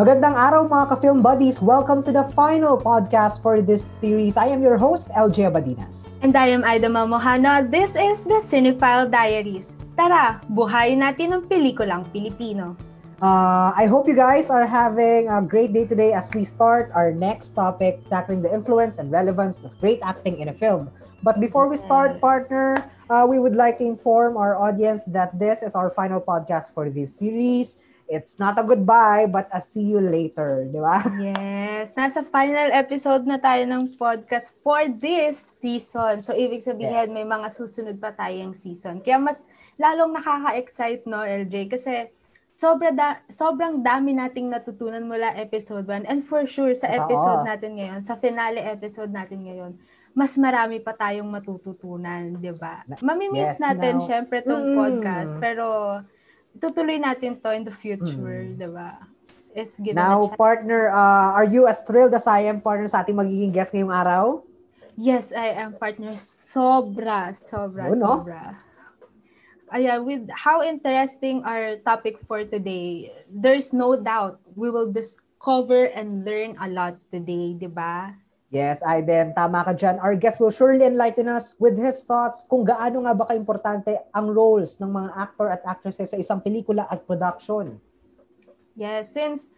Magandang araw mga ka-film buddies. Welcome to the final podcast for this series. I am your host, LJ Abadinas. And I am Aida Malmohana. This is the Cinephile Diaries. Tara, buhayin natin ang pelikulang Pilipino. Uh, I hope you guys are having a great day today as we start our next topic, tackling the influence and relevance of great acting in a film. But before we start, Yes. partner, uh, we would like to inform our audience that this is our final podcast for this series. It's not a goodbye, but a see you later, di ba? Yes, nasa final episode na tayo ng podcast for this season. So, ibig sabihin, Yes. may mga susunod pa tayong season. Kaya mas lalong nakaka-excite, no, LJ? Kasi sobra da- sobrang dami nating natutunan mula episode 1. And for sure, sa episode natin ngayon, sa finale episode natin ngayon, mas marami pa tayong matututunan, di ba? Mamimiss yes, natin, now- syempre, tong Mm. podcast. Pero, tutuloy natin to in the future, Mm. di ba? If given Now, a chance. partner, uh, are you as thrilled as I am, partner, sa ating magiging guest ngayong araw? Yes, I am partner. Sobra, sobra, Yun, no? sobra. Ayan, with how interesting our topic for today, there's no doubt we will discover and learn a lot today, di ba? Yes, Aiden, tama ka dyan. Our guest will surely enlighten us with his thoughts kung gaano nga ba ka-importante ang roles ng mga actor at actresses sa isang pelikula at production. Yes, since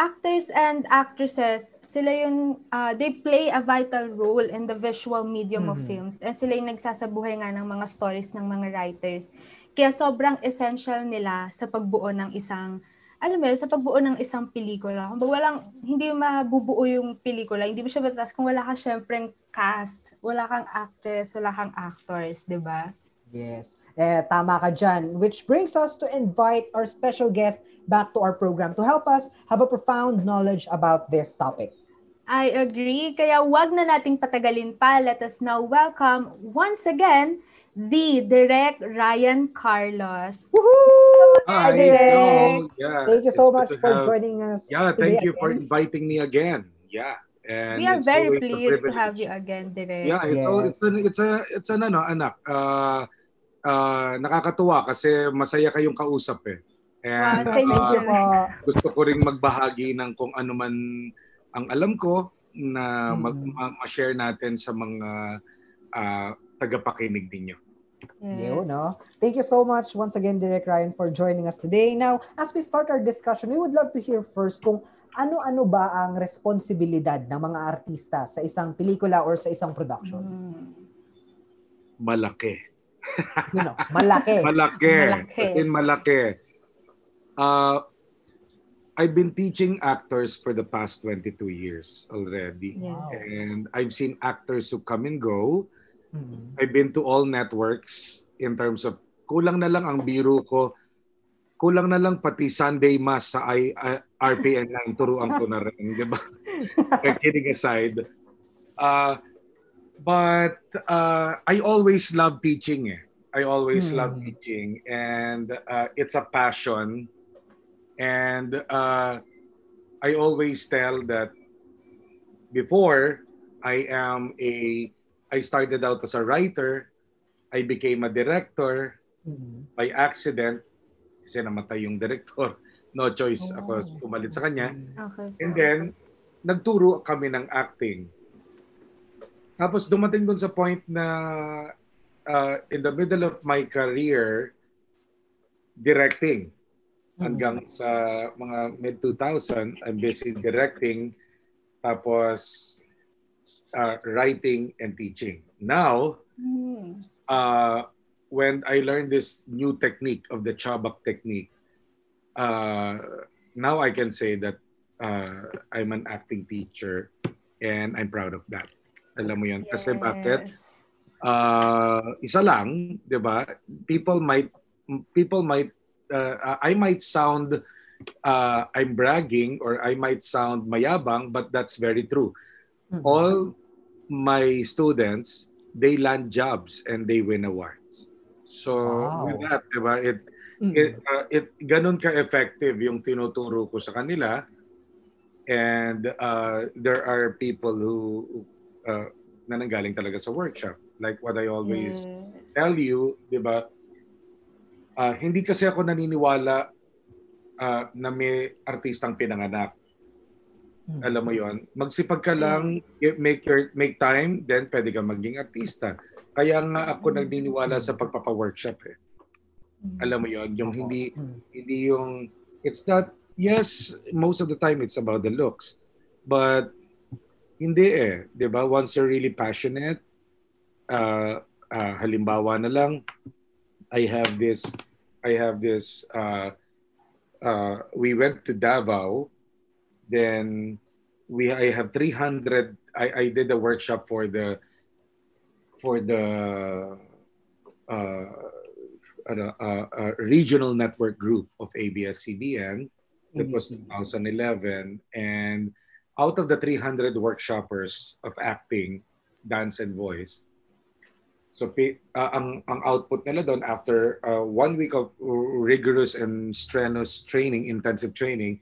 actors and actresses, sila yung, uh, they play a vital role in the visual medium of Mhm. films and sila yung nagsasabuhay nga ng mga stories ng mga writers. Kaya sobrang essential nila sa pagbuo ng isang, alam mo sa pagbuo ng isang pelikula. Kung walang, hindi mabubuo yung pelikula, hindi mo siya batas kung wala ka syempre cast, wala kang actress, wala kang actors, di ba? Yes. Eh, tama ka dyan. Which brings us to invite our special guest back to our program to help us have a profound knowledge about this topic. I agree. Kaya wag na nating patagalin pa. Let us now welcome once again the Direct Ryan Carlos. Woohoo! Hi, Direk. no, yeah. Thank you so much for have- joining us. Yeah, thank you for again. inviting me again. Yeah, and We are very pleased to have you again, Direct. Yeah, it's all, Yes. it's an, it's a it's an ano anak. Uh, uh, nakakatuwa kasi masaya kayong kausap eh. And Wow, thank Thank you uh, po. gusto ko ring magbahagi ng kung ano man ang alam ko na mag, Mm. ma- ma-share natin sa mga uh, tagapakinig ninyo. Yes. You know. Thank you so much once again, Direk Ryan, for joining us today. Now, as we start our discussion, we would love to hear first kung ano-ano ba ang responsibilidad ng mga artista sa isang pelikula or sa isang production. Mm. Malaki. You know, malaki. Malaki. Malaki. As in malaki. Uh, I've been teaching actors for the past 22 years already. Yeah. Wow. And I've seen actors who come and go. Mhm. I've been to all networks in terms of kulang na lang ang biro ko. Kulang na lang pati Sunday Mass sa I, I- RPN 9 turuan ko na rin, di ba? Kidding aside. Uh, but uh, I always love teaching eh. I always Hmm. love teaching and uh, it's a passion. And uh, I always tell that before I am a I started out as a writer, I became a director Mhm. by accident kasi namatay yung director. No choice Oh. ako pumalit sa kanya. Okay. And then, nagturo kami ng acting. Tapos dumating dun sa point na uh, in the middle of my career, directing. Hanggang sa mga mid-2000, I'm busy directing, tapos uh, writing and teaching. Now, Mm. uh, when I learned this new technique of the Chabak technique, uh, now I can say that uh, I'm an acting teacher and I'm proud of that. Alam mo yun? Kasi bakit? Yes. Uh, isa lang, di ba? People might, people might, uh, I might sound, uh, I'm bragging or I might sound mayabang, but that's very true. Mhm. all my students they land jobs and they win awards. So Wow. with that, 'di ba? It Mhm. it, uh, it ganun ka-effective yung tinuturo ko sa kanila. And uh, there are people who uh, na nanggaling talaga sa workshop. Like what I always Yes. tell you, 'di ba? Uh, hindi kasi ako naniniwala uh, na may artistang pinanganak. Hmm. Alam mo yon Magsipag ka lang, make your make time, then pwede ka maging artista. Kaya nga ako nagniniwala sa pagpapa-workshop eh. Alam mo yon yung hindi Mm. hindi yung it's not yes most of the time it's about the looks but hindi eh 'di ba once you're really passionate uh, uh, halimbawa na lang I have this I have this uh, uh, we went to Davao then we I have 300 I I did a workshop for the for the uh, ano, uh, uh, regional network group of ABS-CBN that was 2011 and out of the 300 workshoppers of acting dance and voice so uh, ang ang output nila doon after uh, one week of rigorous and strenuous training intensive training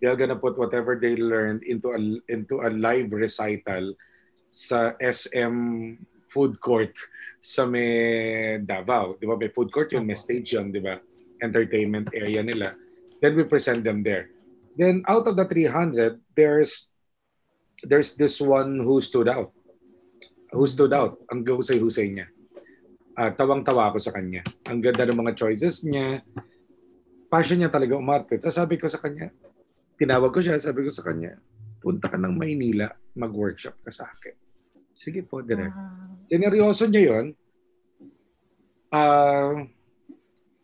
they're gonna put whatever they learned into a into a live recital sa SM food court sa may Davao. Di ba? May food court yun, may stage yun, di ba? Entertainment area nila. Then we present them there. Then out of the 300, there's there's this one who stood out. Who stood out? Ang husay-husay niya. Ah, tawang-tawa ako sa kanya. Ang ganda ng mga choices niya. Passion niya talaga umarte. So sabi ko sa kanya, tinawag ko siya, sabi ko sa kanya, punta ka ng Maynila, mag-workshop ka sa akin. Sige po, direct. Wow. Tineryoso niya yun. Ah,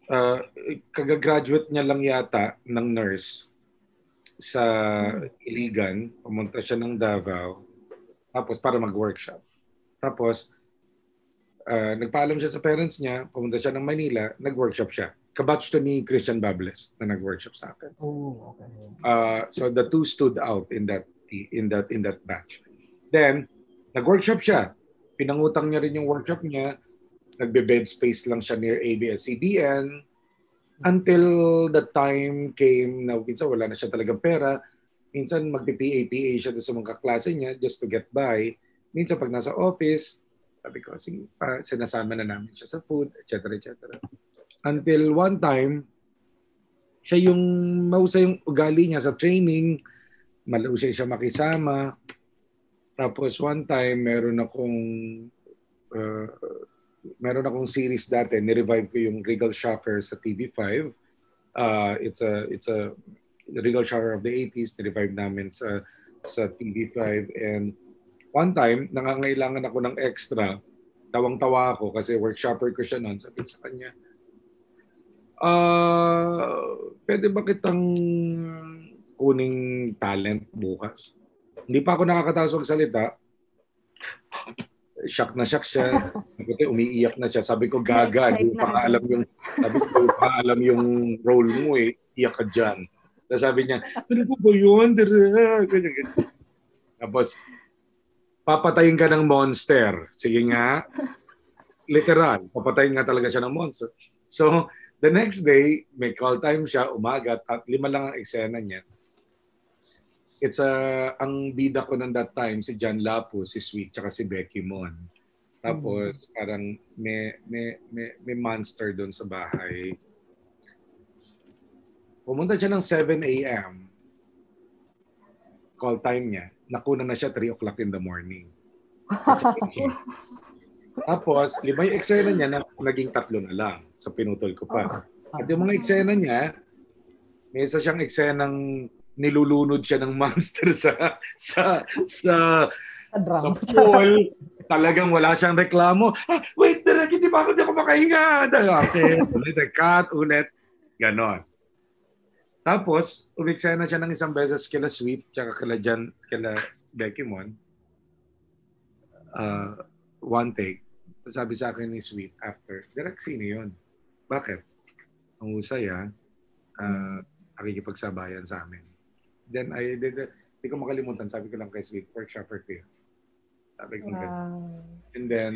ah, kagagraduate niya lang yata ng nurse sa Iligan. Pumunta siya ng Davao. Tapos para mag-workshop. Tapos, ah, nagpaalam siya sa parents niya. Pumunta siya ng Manila. Nag-workshop siya. Kabatch to ni Christian Bables na nag-workshop sa akin. Oh, okay. Uh, so the two stood out in that in that in that batch. Then nag-workshop siya. Pinangutang niya rin yung workshop niya. Nagbe-bed space lang siya near ABS-CBN until the time came na minsan wala na siya talagang pera. Minsan magpi-PA-PA siya sa mga kaklase niya just to get by. Minsan pag nasa office, sabi ko, sige, pa, sinasama na namin siya sa food, etc. etc. Until one time, siya yung mausay yung ugali niya sa training, malusay siya makisama. Tapos one time, meron akong uh, meron akong series dati, ni-revive ko yung Regal Shocker sa TV5. Uh, it's a it's a Regal Shocker of the 80s, ni-revive namin sa sa TV5 and one time nangangailangan ako ng extra. Tawang-tawa ako kasi workshopper ko siya noon. Sabi sa kanya, Ah, pwede ba kitang kuning talent bukas? Hindi pa ako nakakataas magsalita. Shock na shock siya. Umiiyak na siya. Sabi ko, gaga. Hindi Na-excite pa alam yung, sabi ko, "Hindi pa alam yung role mo eh. Iyak ka dyan. Tapos sabi niya, ano po ba yun? Ganyan, ganyan. Tapos, papatayin ka ng monster. Sige nga. Literal. Papatayin nga talaga siya ng monster. So, the next day, may call time siya, umaga, at lima lang ang eksena niya. It's a, ang bida ko ng that time, si John Lapu, si Sweet, tsaka si Becky Mon. Tapos, parang may, may, may, may monster doon sa bahay. Pumunta siya ng 7 a.m. Call time niya. Nakuna na siya 3 o'clock in the morning. Tapos, lima yung eksena niya na naging tatlo na lang. So, pinutol ko pa. At yung mga eksena niya, may isa siyang eksenang nilulunod siya ng monster sa sa sa Sa sa drama. pool. Talagang wala siyang reklamo. Ah, wait, direk, hindi pa ako di ako makahinga. Okay, ulit, cut, ulit. Ganon. Tapos, umiksena siya ng isang beses kila Sweet, tsaka kila Jan, kila Becky Mon. Uh, one take. Sabi sa akin ni Sweet after, direct sino yun? Bakit? Ang husay ah. Uh, nakikipagsabayan sa amin. Then, I did, hindi ko makalimutan, sabi ko lang kay Sweet, workshopper ko yun. Sabi ko ganun. Wow. And then,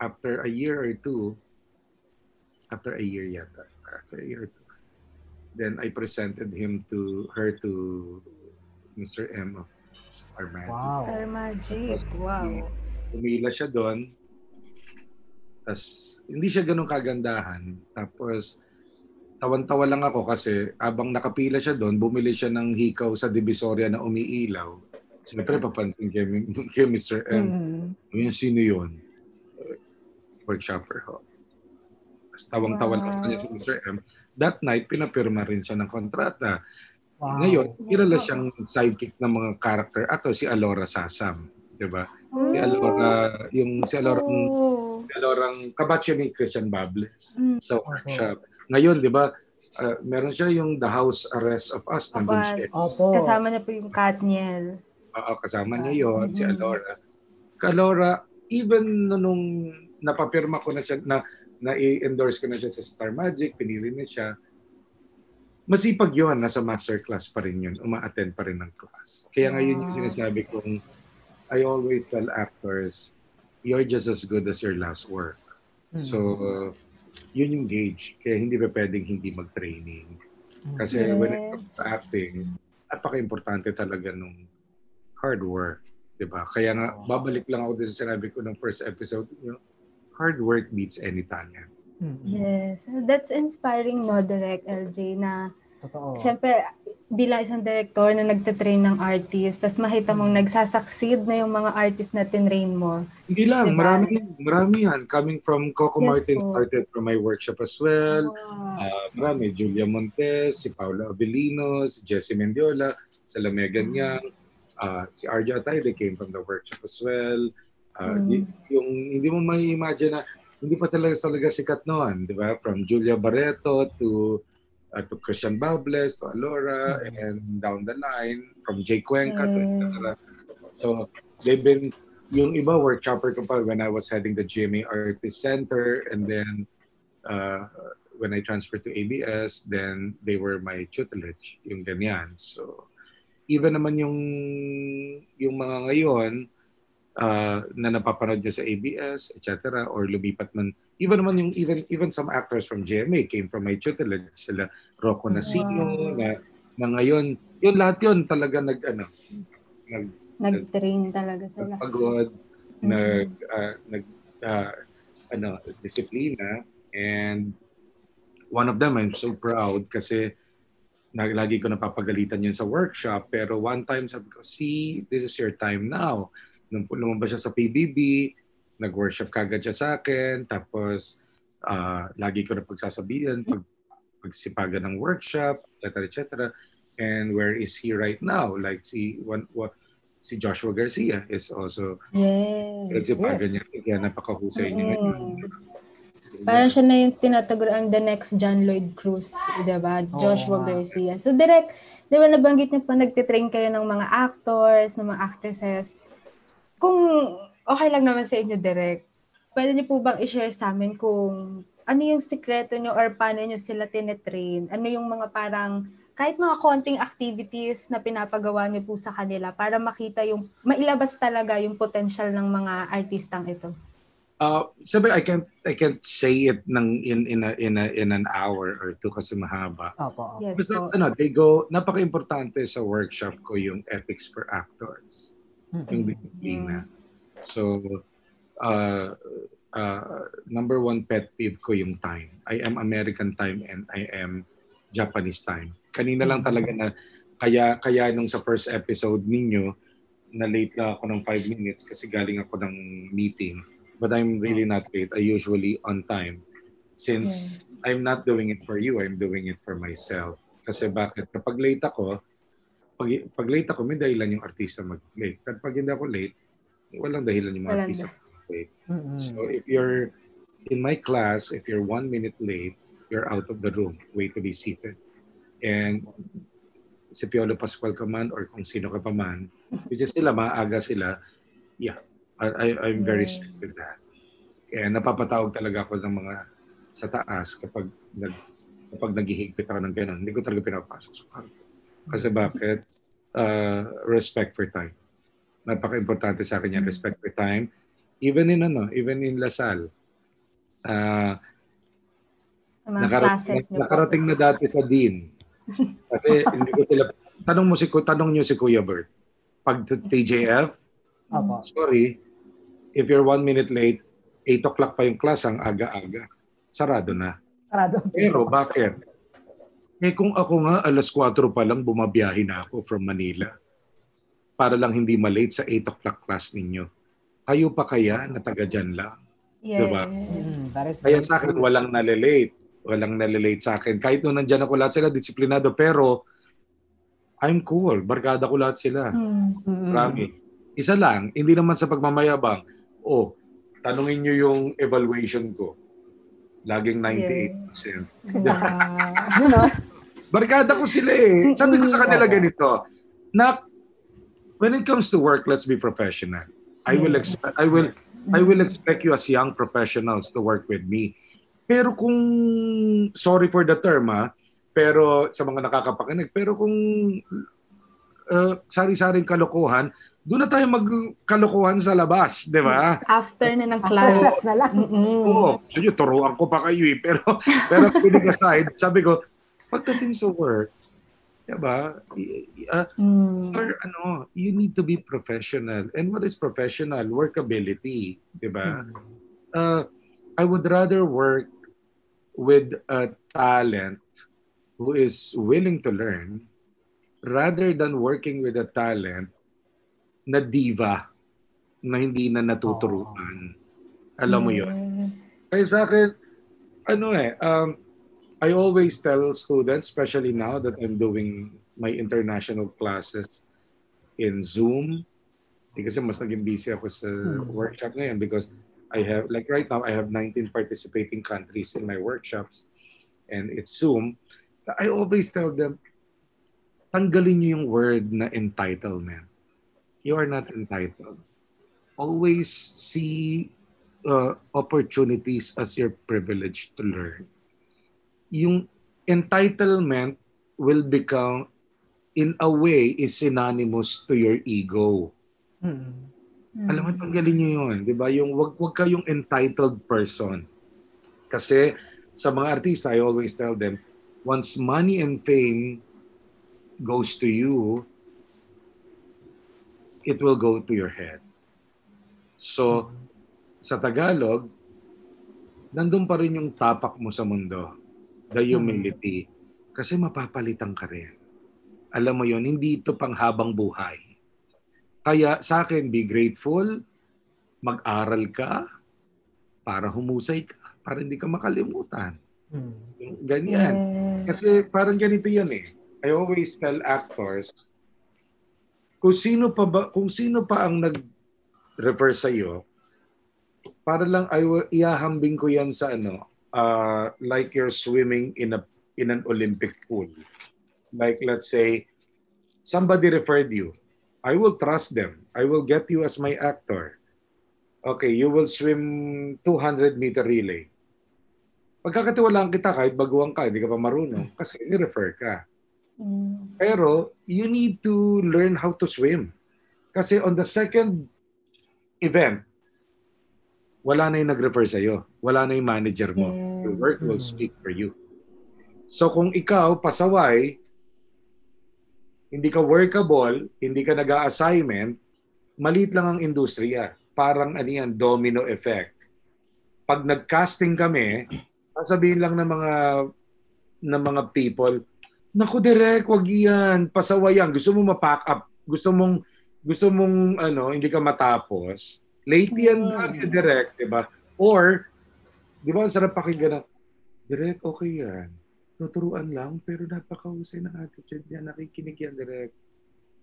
after a year or two, after a year yata, after a year or then I presented him to her to Mr. M of Star Magic. Wow. Star Magic. Wow. Umila siya doon. Tapos, hindi siya ganun kagandahan. Tapos, tawan-tawa lang ako kasi abang nakapila siya doon, bumili siya ng hikaw sa Divisoria na umiilaw. Siyempre, papansin kay, kay Mr. M. Mm. Yung sino yun? Workshopper ho. Tapos tawang-tawa lang Wow. sa kanya si Mr. M. That night, pinapirma rin siya ng kontrata. Wow. Ngayon, kilala siyang sidekick ng mga character. Ato, si Alora Sasam. Di ba? Si Alora, yung si Alora, Oh. si Alorang kabatch ni Christian Bables Mm. sa workshop. Ngayon, di ba, uh, meron siya yung The House Arrest of Us. Of Us. siya. Opo. Kasama niya po yung Katniel. Oo, kasama niya yon si Mhm. Alora. Kalora, even no- nung napapirma ko na siya, na, na i-endorse ko na siya sa Star Magic, pinili na siya, masipag yun, nasa masterclass pa rin yun, uma-attend pa rin ng class. Kaya ngayon yung Wow. sinasabi kong, I always tell actors, you're just as good as your last work. Mm. So, uh, yun yung gauge. Kaya hindi pa pwedeng hindi mag-training. Kasi when it comes to acting, napaka-importante talaga nung hard work. 'di ba? Kaya nga, babalik lang ako sa sinabi ko ng first episode, you know, hard work beats any talent. Mm. Yes. That's inspiring, no, Direct LJ, na Totoo. Siyempre, bilang isang director na nagtatrain ng artist, tapos makita mong nagsasucceed na yung mga artist na tinrain mo. Hindi lang, Diba? marami, marami yan. Coming from Coco Yes Martin, po. started from my workshop as well. Wow. Ah, marami, Julia Montes, si Paula Avellino, si Jessie Mendiola, si Lamegan Yang, ah, si Arja Atayde came from the workshop as well. Ah, Mm. di- yung hindi mo may imagine na hindi pa talaga talaga sikat noon, di ba? From Julia Barreto to uh, to Christian Bables, to Alora, and down the line, from Jay Cuenca, to Mm. etc. So, they've been, yung iba workshopper ko pa when I was heading the GMA Artist Center, and then uh, when I transferred to ABS, then they were my tutelage, yung ganyan. So, even naman yung yung mga ngayon uh, na napapanood nyo sa ABS, etc. or lumipat man, even naman yung even even some actors from GMA came from my tutelage, sila Rocco Nasino, Wow. na, na ngayon, yun lahat yun talaga nag, ano, nag, Nag-train talaga sila. nagpagod, Mhm. nag, ah, nag, ah, ano, disiplina, and one of them, I'm so proud kasi na, lagi ko napapagalitan yun sa workshop, pero one time sabi ko, see, this is your time now. Nung lumabas siya sa PBB, nag-workshop kagad siya sa akin, tapos ah, lagi ko na pagsasabihan, pag, pagsipagan ng workshop, etc. etc. And where is he right now? Like si one, what, si Joshua Garcia is also Yes. nagsipagan niya. Kaya napakahusay niya ngayon. Parang siya na yung tinataguro ang the next John Lloyd Cruz, di ba? Joshua nga. Garcia. So direct, di ba nabanggit niyo pa nagtitrain kayo ng mga actors, ng mga actresses. Kung okay lang naman sa inyo direct, pwede niyo po bang i-share sa amin kung ano yung sikreto niyo or paano niyo sila tinetrain? Ano yung mga parang kahit mga konting activities na pinapagawa niyo po sa kanila para makita yung, mailabas talaga yung potential ng mga artistang ito. Uh, sabi, I can't I can't say it ng in in a, in a, in an hour or two kasi mahaba. Opo. opo. Yes Basta po. ano, they go, napaka-importante sa workshop ko yung ethics for actors. Mm. Yung disiplina. So, uh, uh, number one pet peeve ko yung time. I am American time and I am Japanese time. Kanina lang talaga na, kaya, kaya nung sa first episode ninyo, na late lang ako ng 5 minutes kasi galing ako ng meeting. But I'm really not late. I usually on time. Since I'm not doing it for you, I'm doing it for myself. Kasi bakit? Kapag late ako, pag, pag late ako, may dahilan yung artista mag-late. At pag hindi ako late, walang dahilan yung mga Walang artista mag-late. Mm-mm. So if you're in my class, if you're one minute late, you're out of the room. Wait to be seated. And si Piolo Pascual ka man or kung sino ka pa man, which is sila, maaga sila, yeah, I, I- I'm very Yeah. strict with that. Kaya napapatawag talaga ako ng mga sa taas kapag nag kapag naghihigpit ako ng gano'n, hindi ko talaga pinapasok sa kwarto. Kasi bakit? Uh, respect for time. Napaka-importante sa akin yan, Mm. respect for time. Even in ano, even in Lasal. Uh, Sa mga nakarating, classes niyo po. nakarating na dati sa Dean. Kasi hindi ko sila, tanong mo si, tanong niyo si Kuya Bert. Pag TJF, Opo. sorry, if you're one minute late, 8 o'clock pa yung class, ang aga-aga. Sarado na. Sarado. Pero bakit? Eh kung ako nga, alas 4 pa lang bumabiyahe na ako from Manila para lang hindi malate sa 8 o'clock class ninyo. Kayo pa kaya na taga dyan lang? Yes. Diba? Mm, Kaya sa akin, walang nalilate. Walang nalilate sa akin. Kahit nung nandyan ako lahat sila, disiplinado. Pero, I'm cool. Barkada ko lahat sila. Mm. Mm-mm. Promise. Isa lang, hindi naman sa pagmamayabang. Oh, tanungin nyo yung evaluation ko. Laging 98%. Wow. You know? Barkada ko sila eh. Sabi ko sa kanila ganito, na when it comes to work, let's be professional. I will expect I will I will expect you as young professionals to work with me. Pero kung sorry for the term ha, pero sa mga nakakapakinig, pero kung uh, sari-saring kalokohan, doon na tayo magkalokohan sa labas, di ba? After na ng class. na lang. Oo, sige, turuan ko pa kayo eh. Pero, pero kidding aside, sabi ko, pagdating sa work, y- y- ah, Mm. or ano, you need to be professional. And what is professional? Workability, diba? Uh, I would rather work with a talent who is willing to learn rather than working with a talent na diva na hindi na natuturuan. Alam mo yun? Yes. Kaya sa akin, ano eh, um, I always tell students, especially now that I'm doing my international classes in Zoom, eh, kasi mas naging busy ako sa Hmm. workshop ngayon because I have, like right now, I have 19 participating countries in my workshops and it's Zoom. I always tell them, tanggalin niyo yung word na entitlement. You are not entitled. Always see uh, opportunities as your privilege to learn. Yung entitlement will become, in a way, is synonymous to your ego. Mm. Alam mo, tanggalin niyo yun. Di ba? Yung wag, wag kayong entitled person. Kasi sa mga artista, I always tell them, once money and fame goes to you, it will go to your head. So, sa Tagalog, nandun pa rin yung tapak mo sa mundo. The humility. Kasi mapapalitan ka rin. Alam mo yon hindi ito pang habang buhay. Kaya sa akin, be grateful, mag-aral ka, para humusay ka, para hindi ka makalimutan. Mm. Yung Ganyan. Yes. Kasi parang ganito yan eh. I always tell actors, kung sino pa ba, kung sino pa ang nag-refer sa iyo, para lang ay iahambing ko yan sa ano, uh, like you're swimming in a in an Olympic pool. Like let's say somebody referred you. I will trust them. I will get you as my actor. Okay, you will swim 200 meter relay. Pagkakatiwalaan kita kahit baguhan ka, hindi ka pa marunong kasi ni-refer ka. Mm. Pero you need to learn how to swim. Kasi on the second event, wala na yung nag-refer sa'yo. Wala na yung manager mo. Your Yes. work will speak for you. So kung ikaw, pasaway, hindi ka workable, hindi ka nag-assignment, maliit lang ang industriya. Parang ano yan, domino effect. Pag nag-casting kami, sasabihin lang ng mga ng mga people, Naku, direct, wag yan. Pasaway yan. Gusto mo ma-pack up. Gusto mong, gusto mong, ano, hindi ka matapos. Late yan Mm. lagi, direct, di ba? Or, di ba, ang sarap pakinggan na, direct, okay yan. Tuturuan lang, pero napakahusay ng attitude niya. Nakikinig yan, direct.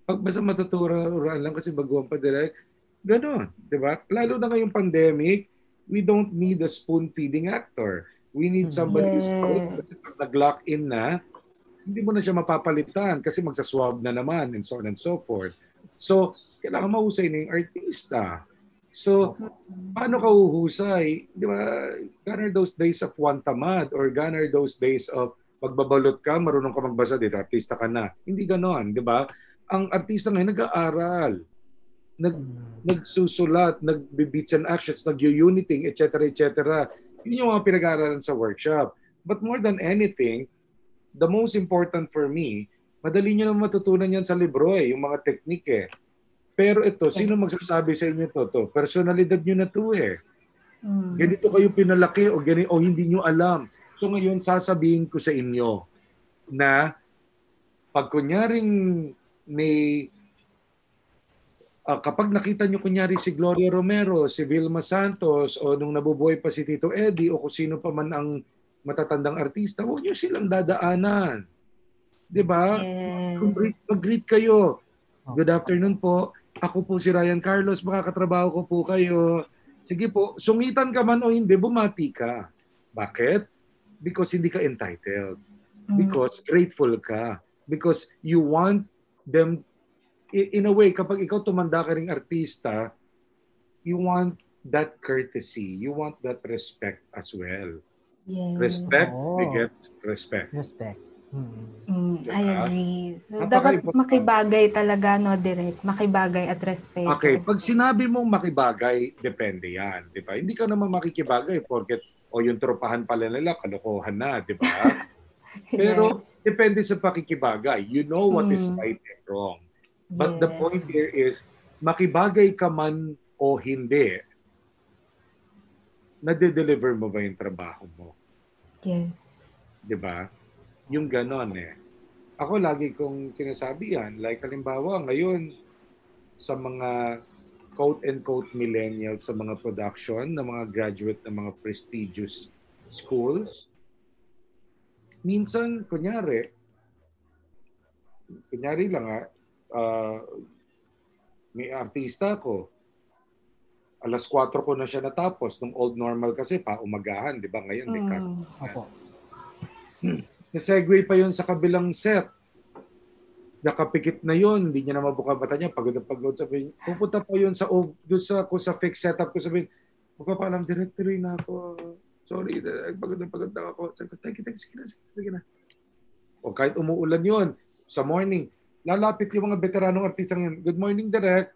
Pag basta matuturuan lang kasi baguhan pa, direct, ganon, di ba? Lalo na ngayong pandemic, we don't need a spoon-feeding actor. We need somebody who's Yes. kasi pag nag-lock in na, hindi mo na siya mapapalitan kasi magsaswab na naman and so on and so forth. So, kailangan mahusay na yung artista. So, paano ka uhusay? Di ba? Gone are those days of one tamad or gone are those days of magbabalot ka, marunong ka magbasa dito, artista ka na. Hindi ganon, di ba? Ang artista ngayon nag-aaral, nag, nagsusulat, nag-beats and actions, nag-uniting, etc. etc. Yun yung mga pinag-aaralan sa workshop. But more than anything, the most important for me, madali nyo naman matutunan yan sa libro eh, yung mga teknik eh. Pero ito, sino magsasabi sa inyo to? to? Personalidad nyo na to eh. Mm. Ganito kayo pinalaki o, gani, o hindi nyo alam. So ngayon, sasabihin ko sa inyo, na pag kunyaring may ah, kapag nakita nyo kunyari si Gloria Romero, si Vilma Santos, o nung nabubuhay pa si Tito Eddie, o kung sino pa man ang matatandang artista, huwag nyo silang dadaanan. Di ba? Yes. Mag-greet, mag-greet kayo. Good afternoon po. Ako po si Ryan Carlos, makakatrabaho ko po kayo. Sige po, sungitan ka man o hindi, bumati ka. Bakit? Because hindi ka entitled. Mm. Because grateful ka. Because you want them, in a way, kapag ikaw tumanda ka ring artista, you want that courtesy. You want that respect as well. Yes. Respect Oo. begets respect. Respect. Mm. Mm, I Diba? agree. So, dapat makibagay talaga, no, direct. Makibagay at respeto. Okay, pag sinabi mong makibagay, depende yan, di ba? Hindi ka naman makikibagay porket o yung tropahan pala nila, kalokohan na, di ba? Pero depende sa pakikibagay. You know what is Mm. right and wrong. But the Yes. point here is, makibagay ka man o hindi, nade-deliver mo ba yung trabaho mo? Yes. Di ba? Yung ganon eh. Ako lagi kong sinasabi yan. Like halimbawa ngayon sa mga quote-and-quote millennials sa mga production ng mga graduate ng mga prestigious schools. Minsan, kunyari, kunyari lang ha, ah, may artista ko, alas 4 ko na siya natapos. Nung old normal kasi pa umagahan, di ba? Ngayon, may Mm. Opo. na-segue pa yun sa kabilang set. Nakapikit na yun, hindi niya na mabuka mata niya, pagod na pagod. Sabi, pupunta pa yun sa, doon sa, kung sa fixed setup ko, sabi, magpapaalam, directory na ako. Sorry, eh, pagod na pagod na ako. Sabi ko, thank you, thank you, sige na, sige na, sige na. O kahit umuulan yun, sa morning, lalapit yung mga veteranong artista ngayon, good morning, direct.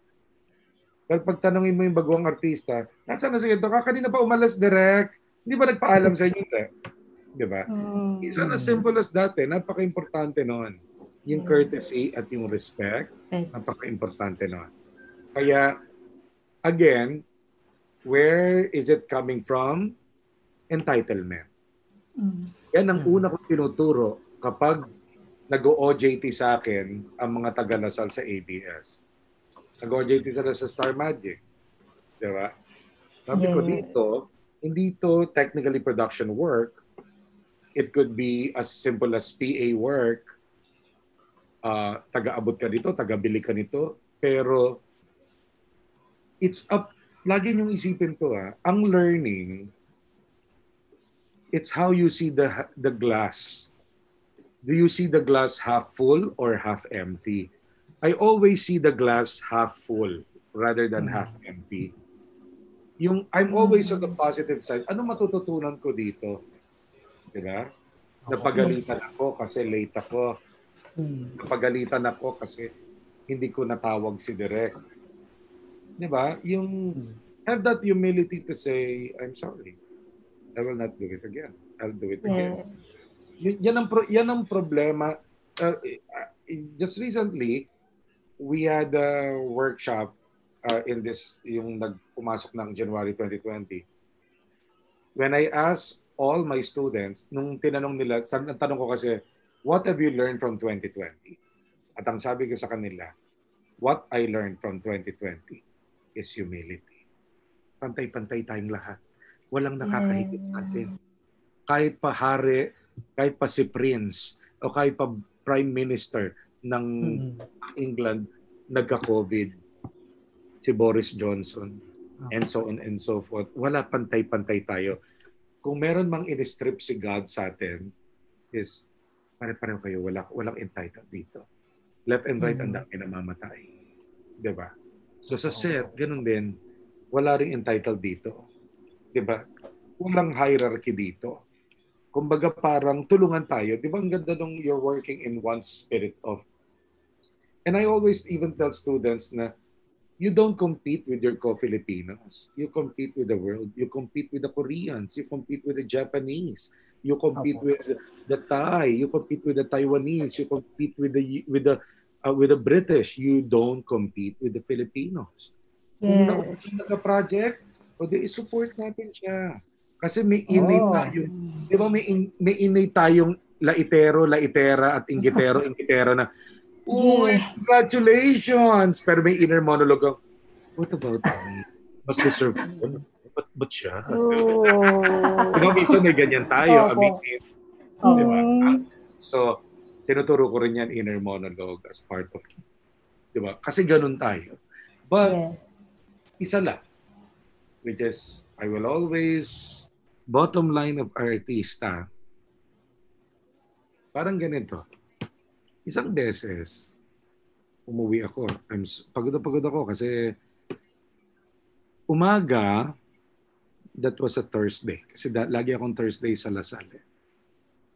Dahil pagtanongin mo yung baguang artista, nasaan na si ito? Kakanina pa umalas, direct. Hindi ba nagpaalam sa inyo, direct? Di ba? Mm. It's not as simple as that eh. Napaka-importante noon. Yung courtesy at yung respect, napaka-importante noon. Kaya, again, where is it coming from? Entitlement. Mm. Yan ang Mm. una kong tinuturo kapag nag-OJT sa akin ang mga taga-Lasal sa ABS. Nag-OJT sila sa Star Magic. Di ba? Sabi ko dito, hindi to technically production work. It could be as simple as PA work. Uh, taga-abot ka dito, taga-bili ka nito. Pero it's up, lagi niyong isipin to ah, ang learning, it's how you see the the glass. Do you see the glass half full or half empty? I always see the glass half full rather than Mm. half empty. Yung I'm always on the positive side. Ano matututunan ko dito? 'Di ba? Napagalitan ako kasi late ako. Mm. Napagalitan ako kasi hindi ko natawag si Direk. 'Di ba? Yung have that humility to say, I'm sorry. I will not do it again. I'll do it again. Yeah. Yan ang pro- yan ang problema. Uh, uh, just recently, we had a workshop uh, in this yung nagpumasok ng January 2020. When I asked all my students, nung tinanong nila, sa- ang tanong ko kasi, what have you learned from 2020? At ang sabi ko sa kanila, what I learned from 2020 is humility. Pantay-pantay tayong lahat. Walang nakakahigit sa atin kahit pa hari, kahit pa si prince, o kahit pa prime minister ng Mm. England, nagka-COVID. Si Boris Johnson, Ah. and so on and so forth. Wala pantay-pantay tayo. Kung meron mang in-strip si God sa atin, is pare-pareho kayo. Wala, walang entitled dito. Left and right ang Mm. dami namamatay. Di ba? So sa set, ganun din, wala ring entitled dito. Di ba? Walang hierarchy dito. Kumbaga parang tulungan tayo. Di ba ang ganda nung you're working in one spirit of And I always even tell students na you don't compete with your co-Filipinos. You compete with the world. You compete with the Koreans. You compete with the Japanese. You compete with the Thai. You compete with the Taiwanese. You compete with the with the uh, with the British. You don't compete with the Filipinos. Kung Yes. yes. project, o di support natin siya. Kasi may innate Oh. tayong, di ba may, in, may innate tayong laitero, laitera at inggitero, inggitero na, Uy, congratulations! Pero may inner monologue ang, what about me? Mas deserve ko. Ba't, ba't siya? Oh. Diba, minsan may ganyan tayo. Opo. Aminin. Oh. Di ba? Mm. So, tinuturo ko rin yan inner monologue as part of Di ba? Kasi ganun tayo. But, Yes. isa lang. Which is, I will always, bottom line of artista, parang ganito. Isang beses, umuwi ako. I'm pagod na pagod ako kasi umaga, that was a Thursday. Kasi da, lagi akong Thursday sa Lasal. eh.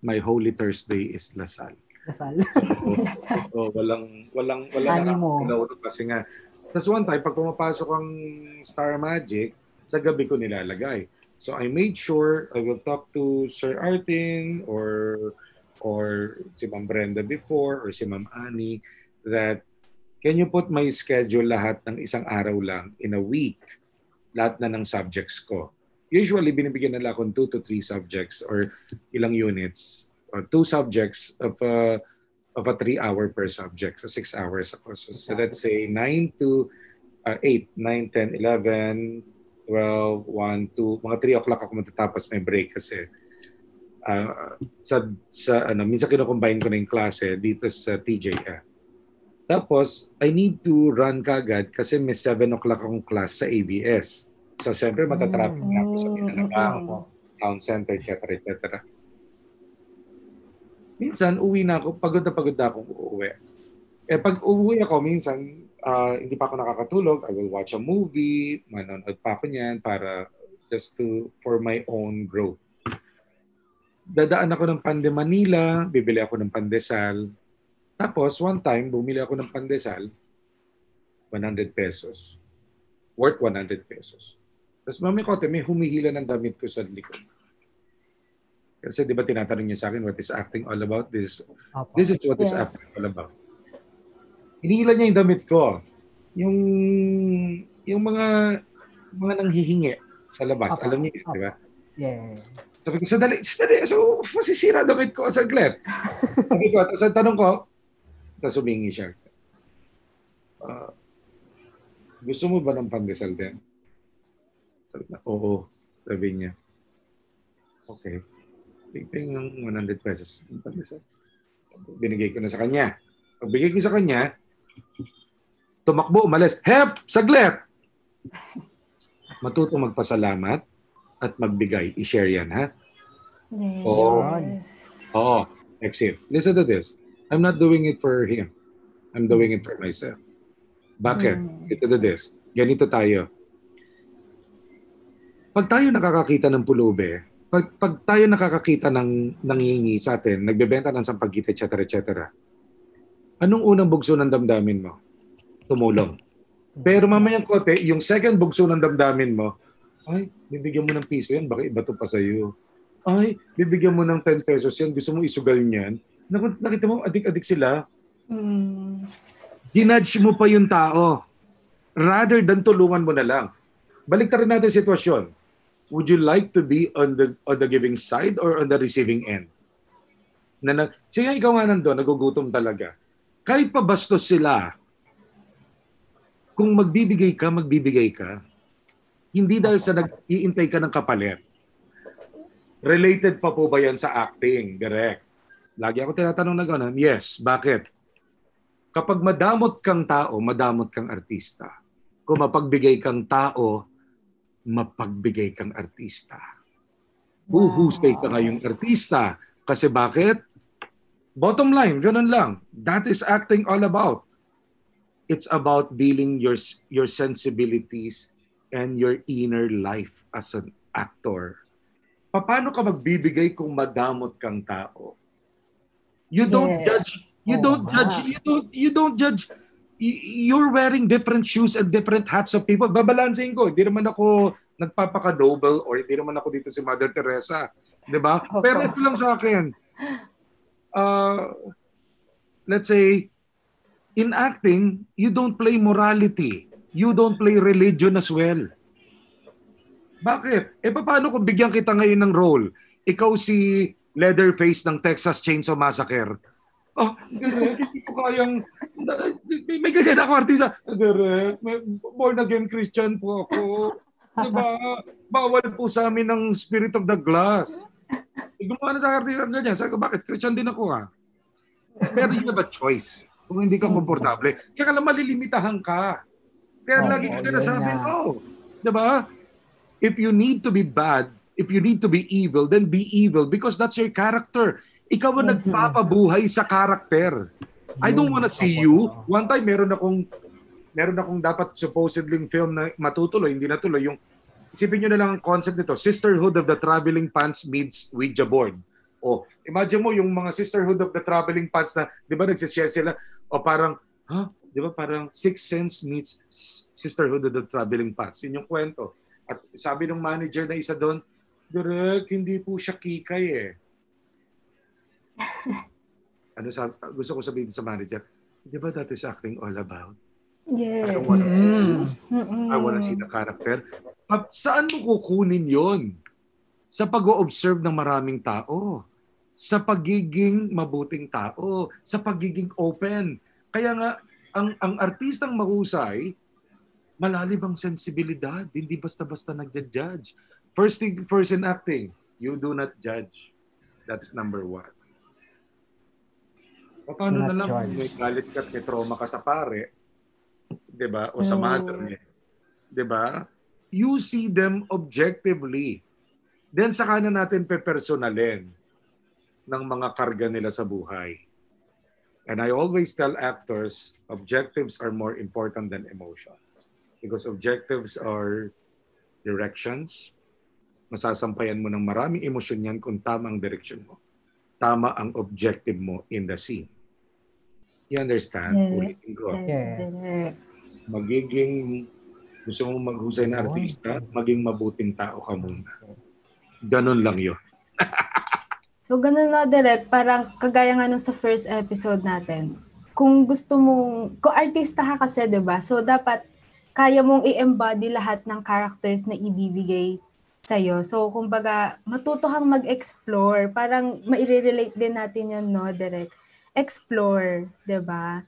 My Holy Thursday is Lasal. Kasal. So, walang, walang, wala Ani na mo. ako kasi nga. Tapos one time, pag pumapasok ang Star Magic, sa gabi ko nilalagay. So I made sure I will talk to Sir Artin or or si Ma'am Brenda before or si Ma'am Annie that can you put my schedule lahat ng isang araw lang in a week? Lahat na ng subjects ko. Usually, binibigyan nila akong two to three subjects or ilang units or two subjects of a, of a three hour per subject. So six hours ako. So, so let's say 9 to uh, 8, 9, 10, 11, 12, 1, 2, mga 3 o'clock ako matatapos may break kasi uh, sa, sa ano, minsan kino-combine ko na yung klase dito sa TJF. Tapos, I need to run kagad kasi may 7 o'clock akong class sa ABS. So, siyempre, matatraffic na ako sa Mm, Pinalagang, mm, town center, etc. etc. Minsan, uwi na ako, pagod na pagod na akong uuwi. Eh, pag uuwi ako, minsan, ah, hindi pa ako nakakatulog, I will watch a movie, manonood pa ako niyan para just to, for my own growth. Dadaan ako ng Pande Manila, bibili ako ng pandesal. Tapos, one time, bumili ako ng pandesal, 100 pesos. Worth 100 pesos. Tapos, mami kote, may humihila ng damit ko sa likod. Kasi di ba tinatanong niyo sa akin, what is acting all about? This, Opo. this is what is Yes. acting all about. Hinihila niya yung damit ko. Yung, yung mga, mga nanghihingi sa labas. Opo. Alam niyo, yun, di ba? Yeah. Sabi ko, sadali, sadali. So, masisira damit ko saglit. Sabi ko, tapos ang tanong ko, tapos humingi siya. "Ah, gusto mo ba ng pandesal din? Sabi ko, oo. Sabi niya. Okay. Tingting ng 100 pesos. Pandesal. Binigay ko na sa kanya. Pagbigay ko sa kanya, tumakbo, umalis. Hep! Saglit! Matuto magpasalamat at magbigay. I-share yan, ha? Yes. Oo. Oo. Exit. Listen to this. I'm not doing it for him. I'm doing it for myself. Bakit? Mm. Listen to this. Ganito tayo. Pag tayo nakakakita ng pulube, pag, pag tayo nakakakita ng nangihingi sa atin, nagbebenta ng sampagkita, etc., etc., anong unang bugso ng damdamin mo? Tumulong. Pero mamayang kote, yung second bugso ng damdamin mo, ay, bibigyan mo ng piso yan, baka iba to pa sa'yo. Ay, bibigyan mo ng 10 pesos yan, gusto mo isugal niyan. Nakita mo, adik-adik sila. Mm. Ginudge mo pa yung tao. Rather than tulungan mo na lang. Balik rin natin yung sitwasyon. Would you like to be on the on the giving side or on the receiving end? Na, na sige ikaw nga nandun, nagugutom talaga. Kahit pa bastos sila, kung magbibigay ka, magbibigay ka. Hindi dahil sa nag-iintay ka ng kapalit. Related pa po ba yan sa acting? Direct. Lagi ako tinatanong na gano'n, yes, bakit? Kapag madamot kang tao, madamot kang artista. Kung mapagbigay kang tao, mapagbigay kang artista. Huhusay ka ngayong artista. Kasi bakit? Bottom line, ganun lang. That is acting all about. It's about dealing your your sensibilities and your inner life as an actor. Paano ka magbibigay kung madamot kang tao? You don't Yes. judge you Oo don't nga. judge you don't you don't judge you're wearing different shoes and different hats of people. Babalansin ko. Hindi naman ako nagpapaka-noble or hindi naman ako dito si Mother Teresa. Di ba? Opo. Pero ito lang sa akin. Uh, let's say, in acting, you don't play morality. You don't play religion as well. Bakit? Eh paano kung bigyan kita ngayon ng role? Ikaw si Leatherface ng Texas Chainsaw Massacre. Oh, hindi ko kayang... May, may ganyan ako artista. Born again Christian po ako. Diba? Bawal po sa amin ng spirit of the glass. Eh, gumawa na sa artista ganyan. Sabi ko, bakit? Christian din ako ha. Pero you have a choice kung hindi ka komportable. Kaya lang malilimitahan ka. Kaya Oo, lagi ko yun nasabi, na. no. Diba? If you need to be bad, if you need to be evil, then be evil because that's your character. Ikaw ang Yes. nagpapabuhay sa character. I don't wanna see you. One time, meron akong meron akong dapat supposedly film na matutuloy, hindi natuloy. Yung, isipin nyo na lang ang concept nito, Sisterhood of the Traveling Pants meets Ouija board. O, imagine mo yung mga Sisterhood of the Traveling Pants na, di ba nagsishare sila, o parang, ha? Di ba parang Six Sense meets Sisterhood of the Traveling Pants. Yun yung kwento. At sabi ng manager na isa doon, Direk, hindi po siya kikay eh. ano sa gusto ko sabihin sa manager, di ba that is acting all about? Yes. I wanna see you. Mm-mm. I wanna see the character. Pa- saan mo kukunin yon? Sa pag-observe ng maraming tao. Sa pagiging mabuting tao. Sa pagiging open. Kaya nga, ang, ang artistang mahusay, malalim ang sensibilidad. Hindi basta-basta nagja-judge. First thing first in acting, you do not judge. That's number one. O paano na lang judge. kung may galit ka at may trauma ka sa pare, 'di ba? O sa Mm. mother niya. 'Di ba? You see them objectively. Then saka na natin pepersonalin ng mga karga nila sa buhay. And I always tell actors, objectives are more important than emotions. Because objectives are directions. Masasampayan mo ng maraming emosyon yan kung tama ang direction mo. Tama ang objective mo in the scene. You understand? Yeah. Ulitin ko. Yes, Yes. Magiging, gusto mong maghusay na artista, maging mabuting tao ka muna. Ganon lang yun. So, ganun na direct, parang kagaya nga nung sa first episode natin. Kung gusto mong, kung artista ka kasi, di ba? So, dapat kaya mong i-embody lahat ng characters na ibibigay sa'yo. So, kumbaga, matuto kang mag-explore. Parang maire-relate din natin yun, no, direct. Explore, di ba?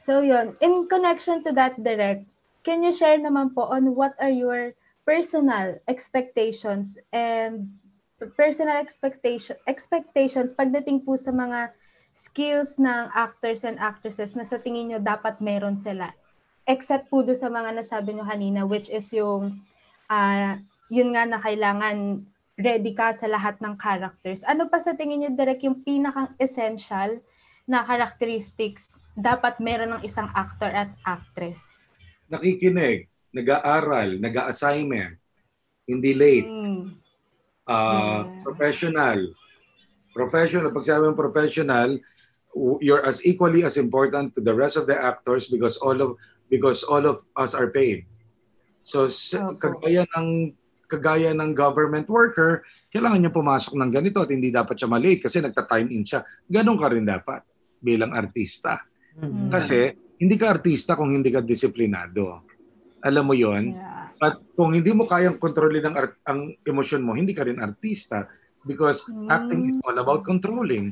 So, yun. In connection to that, direct, can you share naman po on what are your personal expectations and personal expectation expectations pagdating po sa mga skills ng actors and actresses na sa tingin nyo dapat meron sila. Except po do sa mga nasabi nyo kanina which is yung ah, yun nga na kailangan ready ka sa lahat ng characters. Ano pa sa tingin nyo direct yung pinakang essential na characteristics dapat meron ng isang actor at actress? Nakikinig, nag-aaral, nag-assignment, hindi late, Mm. Uh, Yeah. professional. Professional, pag sabi mong professional, you're as equally as important to the rest of the actors because all of because all of us are paid. So Opo. kagaya ng kagaya ng government worker, kailangan niya pumasok ng ganito at hindi dapat siya mali kasi nagta-time in siya. Ganon ka rin dapat bilang artista. Mm. Kasi hindi ka artista kung hindi ka disiplinado. Alam mo 'yon? Yeah. At kung hindi mo kayang kontrolin ang, art- ang emosyon mo, hindi ka rin artista because Mm. acting is all about controlling.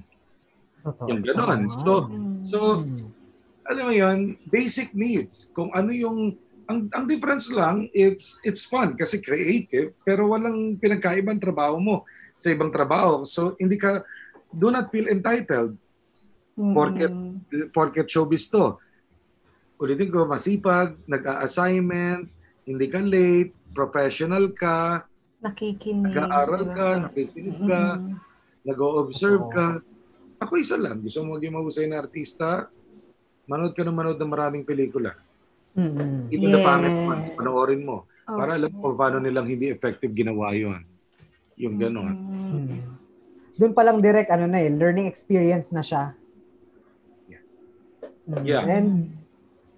Totoo. Yung ganon. Tama. So, so Mm. alam mo yun, basic needs. Kung ano yung, ang, ang difference lang, it's, it's fun kasi creative, pero walang pinagkaibang trabaho mo sa ibang trabaho. So, hindi ka, do not feel entitled Porket- Mm. porket showbiz to. Ulitin ko, masipag, nag-a-assignment, hindi ka late, professional ka, nakikinig. nag-aaral ka, nakikinig ka, Mm. nag-o-observe Oo. ka. Ako isa lang, gusto mo maging mahusay na artista, manood ka ng manood ng maraming pelikula. Mm. Even the Yes. pangit ones, panoorin mo. Oh. Para alam mo paano nilang hindi effective ginawa yon. Yung gano'n. Mm. Mm. Doon pa lang direct ano na eh, learning experience na siya. Yeah. Mm. Yeah. And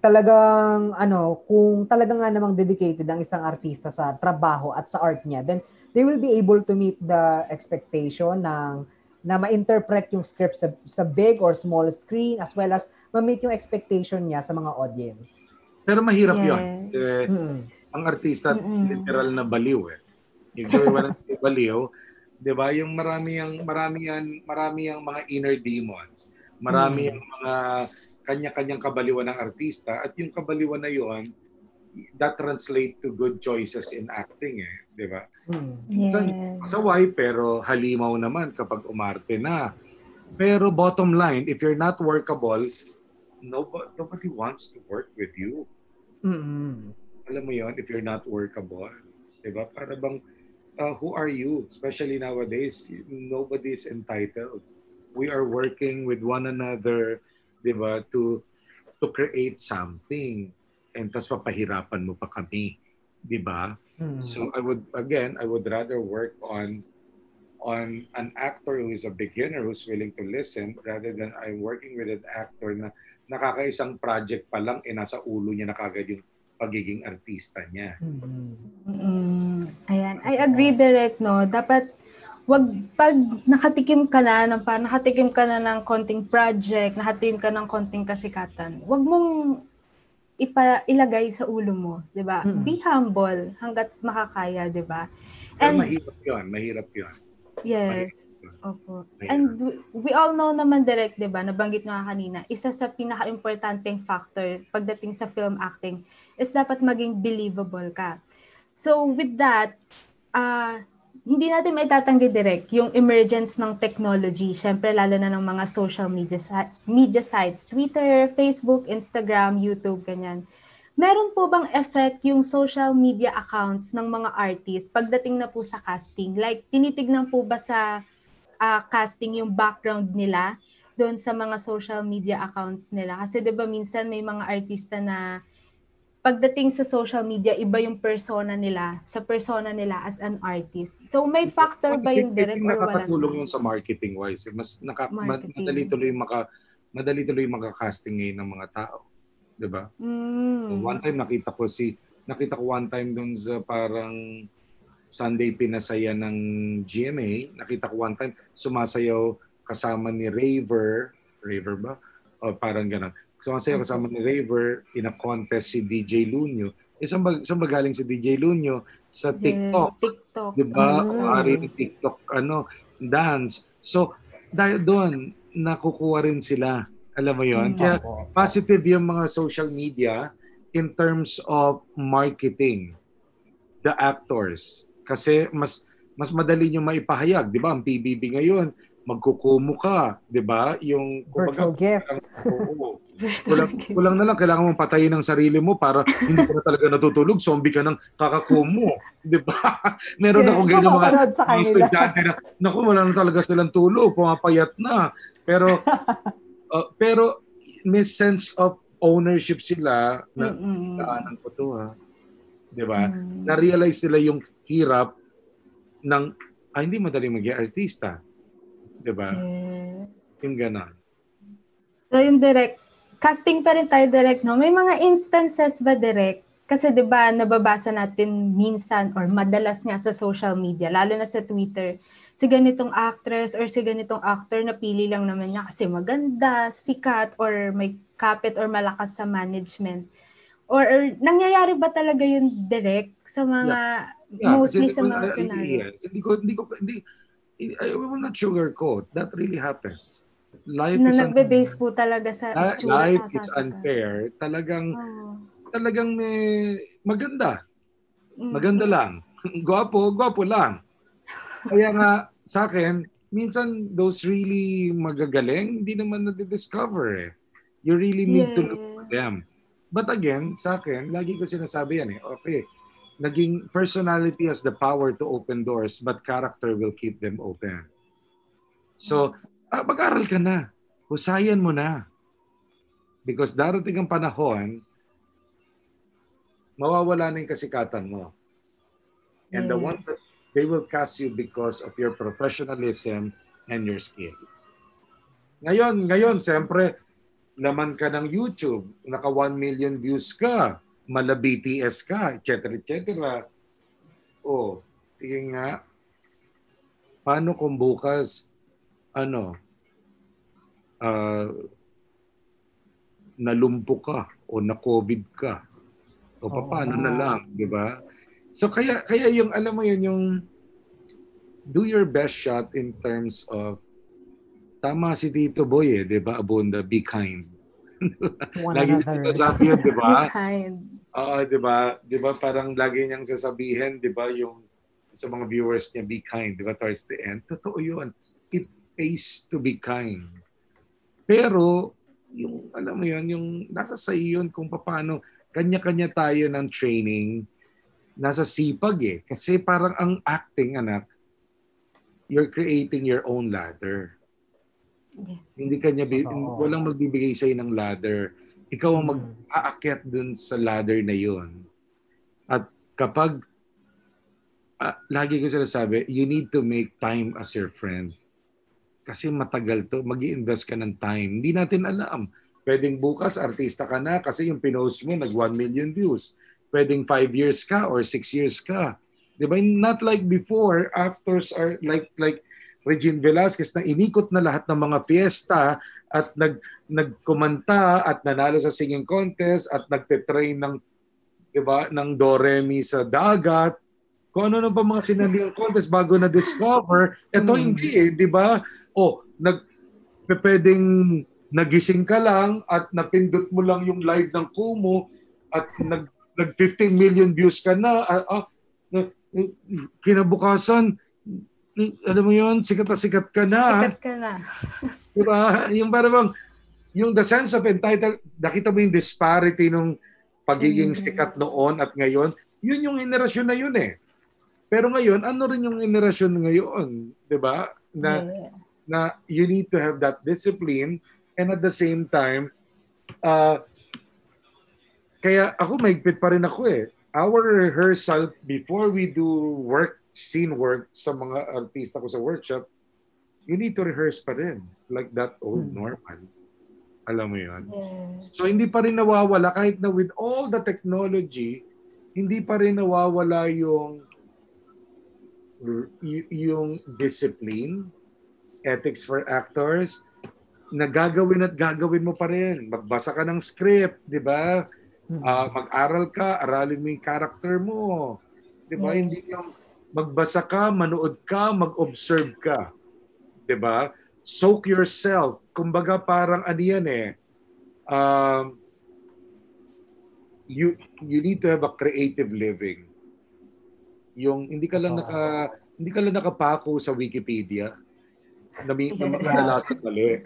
talagang ano, kung talagang nga namang dedicated ang isang artista sa trabaho at sa art niya, then they will be able to meet the expectation ng na ma-interpret yung script sa, sa big or small screen as well as ma-meet yung expectation niya sa mga audience. Pero mahirap Yes. yon. Eh, Mm. ang artista, Mm-mm. literal na baliw eh. If Joey walang baliw, 'Di ba? Yung marami ang marami ang marami ang mga inner demons. Marami Mm. ang mga kanya-kanyang kabaliwan ng artista at yung kabaliwan na yon that translate to good choices in acting eh, 'di ba? Mm. Minsan, Yes. Saway pero halimaw naman kapag umarte na. Pero bottom line, if you're not workable, nobody, nobody wants to work with you. Mm. Alam mo yon if you're not workable. Diba? Para bang, uh, who are you? Especially nowadays, nobody is entitled. We are working with one another, diba, to to create something. And tas papahirapan mo pa kami. Diba? Mm. So I would again I would rather work on on an actor who is a beginner who's willing to listen rather than I'm working with an actor na nakakaisang project pa lang eh nasa ulo niya na kagad yung pagiging artista niya. Mm. Mm, ayan. I agree direct, no? Dapat wag pag nakatikim ka na ng pa nakatikim ka na ng konting project, nakatikim ka ng konting kasikatan. Wag mong ipa ilagay sa ulo mo, 'di ba? Mm. Be humble hangga't makakaya, 'di ba? Pero And mahirap 'yon, mahirap 'yon. yes. Opo. Mahirap. And we- we all know naman direct, 'di ba? Nabanggit nga kanina, isa sa pinaka-importanteng factor pagdating sa film acting is dapat maging believable ka. So with that, ah hindi natin may tatanggi direct yung emergence ng technology, syempre lalo na ng mga social media media sites, Twitter, Facebook, Instagram, YouTube, ganyan. Meron po bang effect yung social media accounts ng mga artists pagdating na po sa casting? Like, tinitignan po ba sa ah, casting yung background nila doon sa mga social media accounts nila? Kasi 'di ba minsan may mga artista na pagdating sa social media, iba yung persona nila sa persona nila as an artist. So may factor ba yung direct or nakakatulong yun sa marketing wise. Mas naka, ma- Marketing. madali tuloy maka madali tuloy maka-casting ngayon ng mga tao. 'Di ba? Mm. One time nakita ko si nakita ko one time dun sa parang Sunday Pinasaya ng GMA. Nakita ko one time sumasayaw kasama ni Raver. Raver ba? O parang ganun. Sumasayaw kasama ni Raver in a contest si DJ Lunyo. Isang ba, saan ba galing si DJ Lunyo? Sa TikTok. Yeah, TikTok. Di ba? Mm. O ari ni TikTok ano, dance. So, dahil doon, nakukuha rin sila. Alam mo yon Mm. Kaya positive yung mga social media in terms of marketing the actors. Kasi mas mas madali nyo maipahayag, 'di ba? Ang PBB ngayon, magkukumo ka, 'di ba? Yung Virtual gifts. oo. Kulang, kulang na lang kailangan mong patayin ang sarili mo para hindi ka na talaga natutulog, zombie ka ng kakakumo, 'di ba? Meron Yeah. akong ganyan mga mga estudyante na, naku, wala na talaga silang tulog, pumapayat na. Pero, uh, pero may sense of ownership sila na daanan ko to ha. Di ba? Mm. Na-realize nila yung hirap ng, ah, hindi madali maging artista. Di ba? Yes. Yung ganon. So yung direct, casting pa rin tayo direct, no? May mga instances ba direct? Kasi 'di ba nababasa natin minsan or madalas nga sa social media, lalo na sa Twitter, si ganitong actress or si ganitong actor napili lang naman niya kasi maganda, sikat or may kapit or malakas sa management. Or, or nangyayari ba talaga yung direct sa mga mostly kasi sa mga scenario? Hindi ko, hindi ko, hindi, I will not sugarcoat. That really happens. Life Na is nagbe-base po talaga sa itsura life is unfair. Talagang, Oo. talagang may, maganda. Mm. Maganda lang. Gwapo, gwapo lang. Kaya nga, sa akin, minsan those really magagaling, hindi naman na-discover eh. You really need to look for them. But again, sa akin, lagi ko sinasabi yan eh, okay, naging personality has the power to open doors, but character will keep them open. So, ah, mag-aral ka na. Husayan mo na. Because darating ang panahon, mawawala na yung kasikatan mo. And the one that they will cast you because of your professionalism and your skill. Ngayon, ngayon, siyempre, laman ka ng YouTube, naka 1 million views ka, mala BTS ka, etc. etc. Oh, sige nga. Paano kung bukas, ano, ah, nalumpo ka o na-COVID ka? O paano nga. na lang, di ba? So kaya kaya yung alam mo yun yung do your best shot in terms of tama si Tito Boy eh, 'di ba? Abunda, be kind. One Lagi another. niya sabi yun, 'di ba? Oo, 'di ba? 'Di ba parang lagi niyang sasabihin, 'di ba, yung sa mga viewers niya, be kind, 'di ba, towards the end. Totoo 'yun. It pays to be kind. Pero yung alam mo 'yun, yung nasa sa iyo yun kung paano kanya-kanya tayo ng training nasa sipag eh. Kasi parang ang acting, anak, you're creating your own ladder. Yeah. Hindi kanya, bi- Totoo. walang magbibigay sa'yo ng ladder. Ikaw ang Mm. mag-aakyat dun sa ladder na yun. At kapag, ah, lagi ko sinasabi, you need to make time as your friend. Kasi matagal to, mag invest ka ng time. Hindi natin alam. Pwedeng bukas, artista ka na kasi yung pinost mo, nag 1 million views. Pwedeng 5 years ka or 6 years ka. Di ba? Not like before, actors are like like Regine Velasquez na inikot na lahat ng mga fiesta at nag nagkumanta at nanalo sa singing contest at nagte-train ng 'di ba ng do re mi sa dagat kung ano na pa mga sinaliang contest bago na discover ito Mm. hindi eh 'di ba o nag pwedeng nagising ka lang at napindot mo lang yung live ng Kumu at nag nag 15 million views ka na ah, ah, na- kinabukasan alam mo yun, sikat na sikat ka na. Sikat ka na. Di ba? Yung parang bang, yung the sense of entitled, nakita mo yung disparity nung pagiging Mm. sikat noon at ngayon, yun yung henerasyon na yun eh. Pero ngayon, ano rin yung henerasyon ngayon? Di ba? Na, Yeah. na you need to have that discipline and at the same time, uh, kaya ako maigpit pa rin ako eh. Our rehearsal before we do work, scene work sa mga artista ko sa workshop, you need to rehearse pa rin. Like that old Hmm. normal. Alam mo yun? Yeah. So hindi pa rin nawawala kahit na with all the technology, hindi pa rin nawawala yung yung discipline, ethics for actors, na gagawin at gagawin mo pa rin. Magbasa ka ng script, di ba? Ah, mag-aral ka, aralin mo yung character mo. Di ba? Yes. Hindi yung magbasa ka, manood ka, mag-observe ka. 'Di ba? Soak yourself. Kumbaga parang ano yan eh. Um, you you need to have a creative living. Yung hindi ka lang naka hindi ka lang nakapako sa Wikipedia. Na may na mali.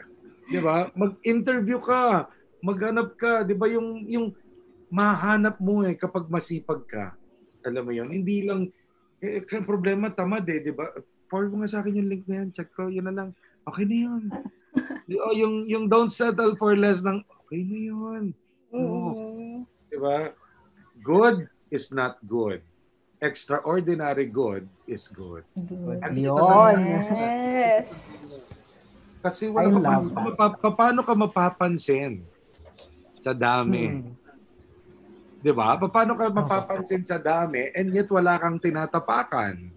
'Di ba? Mag-interview ka, maghanap ka, 'di ba yung yung mahanap mo eh kapag masipag ka. Alam mo 'yon. Hindi lang eh, problema tamad eh, 'di ba? Forward mo nga sa akin yung link na yan, check ko, yun na lang. Okay na yun. oh, yung, yung don't settle for less ng, okay na yun. Oo. Mm. Di ba? Good is not good. Extraordinary good is good. Good. Yun. Yes. Kasi wala I ka, love paano, ka mapa- paano ka mapapansin sa dami? Hmm. 'Di ba? Paano ka mapapansin sa dami and yet wala kang tinatapakan?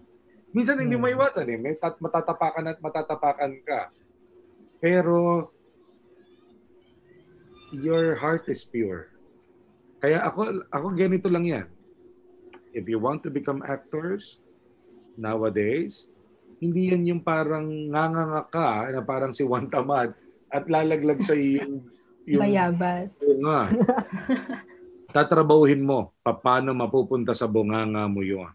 Minsan hindi mo Hmm. iwasan eh. May tat- matatapakan at matatapakan ka. Pero your heart is pure. Kaya ako ako ganito lang 'yan. If you want to become actors nowadays, hindi yan yung parang nganganga ka na parang si Juan Tamad at lalaglag sa yung yung Bayabas. Oo nga. Tatrabahuhin mo paano mapupunta sa bunganga mo yun.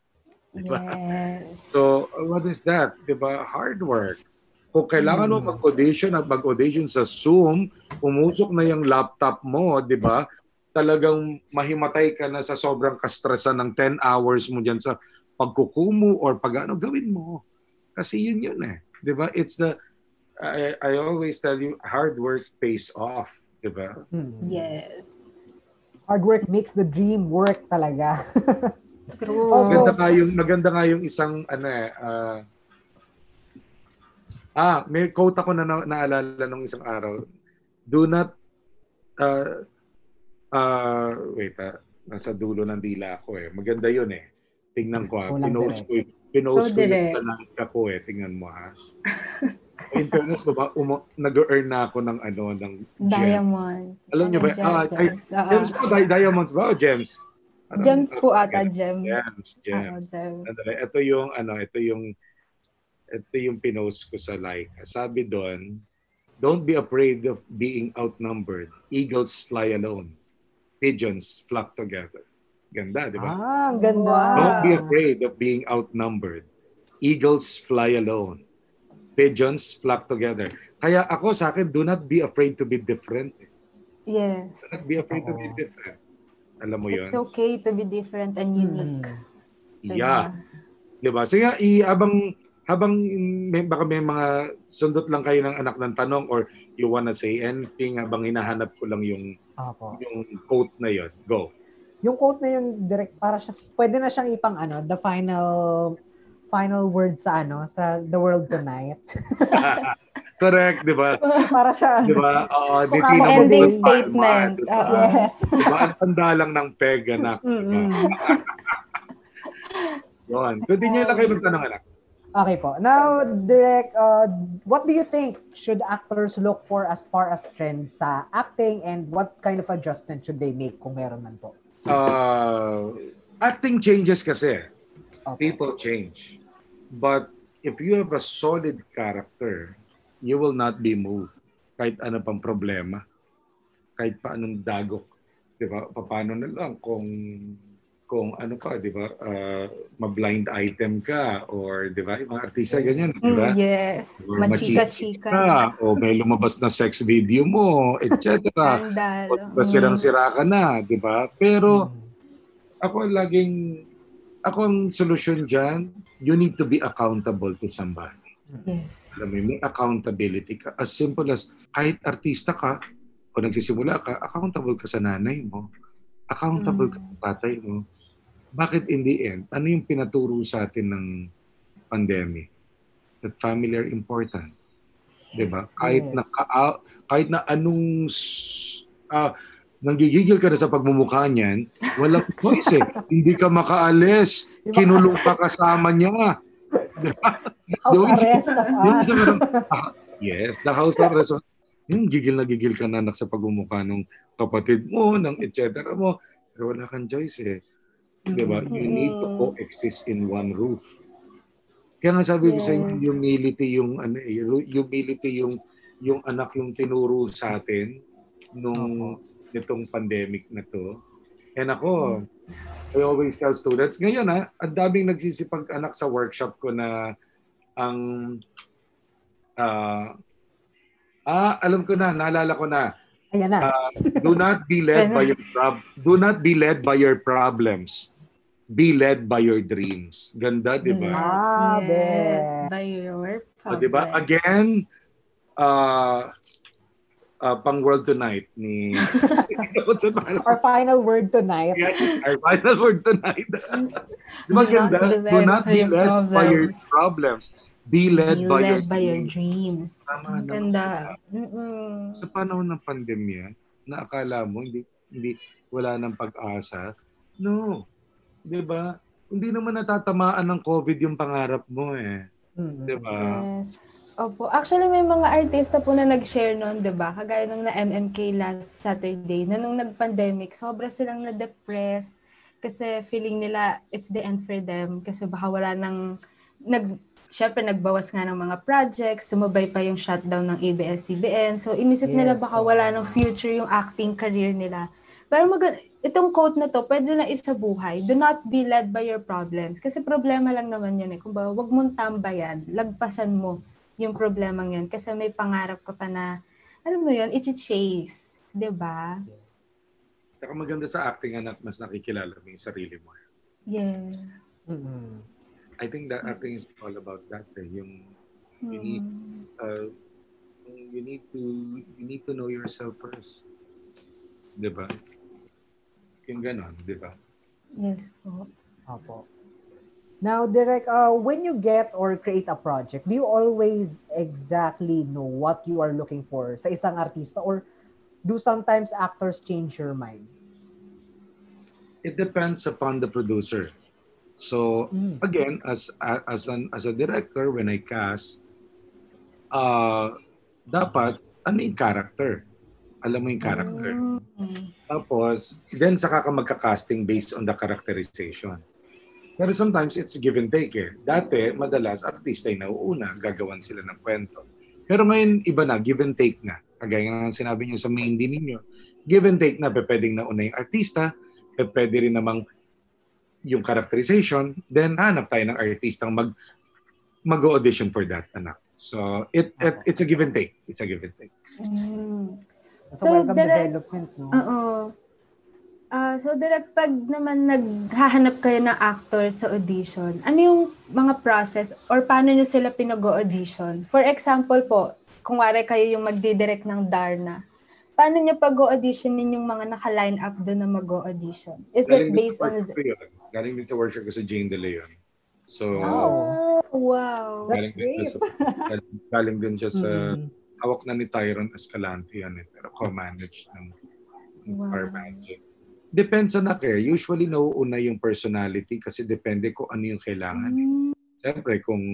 Yes. So, what is that? Di ba? Hard work. Kung kailangan mo Hmm. mag-audition at mag-audition sa Zoom, umusok na yung laptop mo, di ba? Talagang mahimatay ka na sa sobrang kastresan ng 10 hours mo dyan sa pagkukumu or pag ano, gawin mo. Kasi yun yun eh. Di ba? It's the, I, I always tell you, hard work pays off. Di ba? Hmm. Yes. Hard work makes the dream work talaga. True. Also- Maganda nga yung maganda nga yung isang ano eh ah ah, may quote ako na, na naalala nung isang araw. Do not uh, uh, wait ah, nasa dulo ng dila ko eh. Maganda yun eh. Tingnan ko ah. Pinost ko, pinost ko yung ko eh. Tingnan mo ha. In fairness, diba, umo, nag-earn na ako ng ano, ng gem. Diamonds. Alam niyo ba? Ano, Ah, gems, ay. Oo. Gems po, di- diamonds ba o gems? Ano? Gems po ata, gems. Gems, gems. Gems. Sandali. Ito yung ano, ito yung ito yung pinost ko sa like. Sabi doon, don't be afraid of being outnumbered. Eagles fly alone. Pigeons flock together. Ganda, di ba? Ah, ang ganda. Don't be afraid of being outnumbered. Eagles fly alone. Pigeons flock together. Kaya ako sa akin, do not be afraid to be different. Yes. Do not be afraid to be different. Alam mo yun? It's okay to be different and unique. Mm. Yeah. Di ba? Sige, i, habang, habang may, baka may mga sundot lang kayo ng anak ng tanong or you wanna say anything habang hinahanap ko lang yung, Opo. yung quote na yon Go. Yung quote na yun, direct, para siya, pwede na siyang ipang ano, the final final word sa ano, sa The World Tonight. Correct, di ba? para siya, Di ba? Oo, di Kung tina mo ending statement. di ba? Oo. yes. Di ba? Ang tanda lang ng peg, anak. Di. Yun. Continue lang kayo magtanong, anak. Okay po. Now, Direk, uh, what do you think should actors look for as far as trends sa acting and what kind of adjustment should they make kung meron man po? Uh, acting changes kasi. Okay. People change. But if you have a solid character, you will not be moved. Kahit ano pang problema. Kahit pa anong dagok. Di ba? Paano na lang kung kung ano ka, di ba? Uh, ma-blind item ka or di ba? Mga artista ganyan, di ba? Mm, yes. Machika-chika. ka, o may lumabas na sex video mo, etc. O diba, sirang-sira ka na, di ba? Pero ako laging, ako ang solusyon dyan, you need to be accountable to somebody. Yes. Alam mo, may accountability ka. As simple as, kahit artista ka, o nagsisimula ka, accountable ka sa nanay mo. Accountable ka Mm. sa tatay mo. Bakit in the end, ano yung pinaturo sa atin ng pandemic? That family are important. Diba? Kahit Yes. na ka- kahit na anong ah, nanggigigil ka na sa pagmumukha niyan, walang choice eh. Hindi ka makaalis. Kinulong ka kasama niya. House arrest. Yung ah. meron, ah, yes, the house arrest. Yung gigil na gigil ka na anak sa pagmumukha ng kapatid mo, ng et cetera mo. Pero wala kang choice eh. Di ba? You need to coexist in one roof. Kaya nga sabi ko sa inyo, Yes. humility yung ano, eh, humility yung yung anak yung tinuro sa atin nung nitong pandemic na to. And ako, I always tell students, ngayon ha, ang daming nagsisipag anak sa workshop ko na ang ah ah, alam ko na, naalala ko na. Ayan na. Do not be led by your prob- do not be led by your problems. Be led by your dreams. Ganda, 'di ba? Ah, yes. By your O, 'di ba? problem. Again, uh, uh, pang World Tonight ni Our final word tonight. Our final word tonight. Di ba Do not ganda? be Do led not by be your led by your problems. Be led Be by your by your dreams. Tama naman. Ganda. Mm-mm. Sa panahon ng pandemya, na akala mo hindi hindi wala nang pag-asa. No. 'Di ba? Hindi naman natatamaan ng COVID yung pangarap mo eh. Mm. 'Di ba? Yes. Opo. Actually, may mga artista po na nag-share noon, di ba? Kagaya nung na MMK last Saturday, na nung nag-pandemic, sobra silang na-depressed kasi feeling nila it's the end for them kasi baka wala nang nag syempre nagbawas nga ng mga projects, sumabay pa yung shutdown ng ABS-CBN. So inisip nila Yes, baka oo. wala ng future yung acting career nila. Pero mag- itong quote na to, pwede na isa buhay. Do not be led by your problems. Kasi problema lang naman yun eh. Kung ba, wag mong tambayan, lagpasan mo yung problema yun. Kasi may pangarap ka pa na, alam mo yun, i-chase. 'di ba? Saka maganda sa acting anak mas nakikilala mo yung sarili mo. Yeah. Mm. I think that acting is all about that. Eh. Yung you need Mm. uh, you need to you need to know yourself first. 'Di ba? Yung ganon, 'di ba? Yes po. Opo. Now, Direk, uh, when you get or create a project, do you always exactly know what you are looking for sa isang artista or do sometimes actors change your mind? It depends upon the producer. So Mm. again, as as an as a director when I cast uh dapat ano yung character? Alam mo yung character. Mm. Tapos then saka ka magka-casting based on the characterization. Pero sometimes it's give and take eh. Dati, madalas, artista yung nauuna, gagawan sila ng kwento. Pero ngayon, iba na, give and take na. Kagaya nga sinabi niyo sa main din ninyo, give and take na, pwedeng nauna yung artista, pwede rin namang yung characterization, then hanap tayo ng artistang mag mag-audition for that, anak. So, it, it it's a give and take. It's a give and take. Mm. So, So, welcome development, no? Oo. Ah, so direct pag naman naghahanap kayo ng actor sa audition, ano yung mga process or paano nyo sila pinag-audition? For example po, kung wari kayo yung magdidirect ng Darna, paano nyo pag-audition yung mga naka-line up doon na mag-audition? Is it Galing din based on... yun. Galing din sa workshop ko sa Jane De Leon. So, Oh, wow. galing din siya sa, galing, galing din siya sa, Mm. hawak na ni Tyron Escalante yan eh, pero co-manage ng, ng Wow. Star Magic. Depends sa nak eh. Usually nauuna yung personality kasi depende kung ano yung kailangan. eh. Mm, Siyempre kung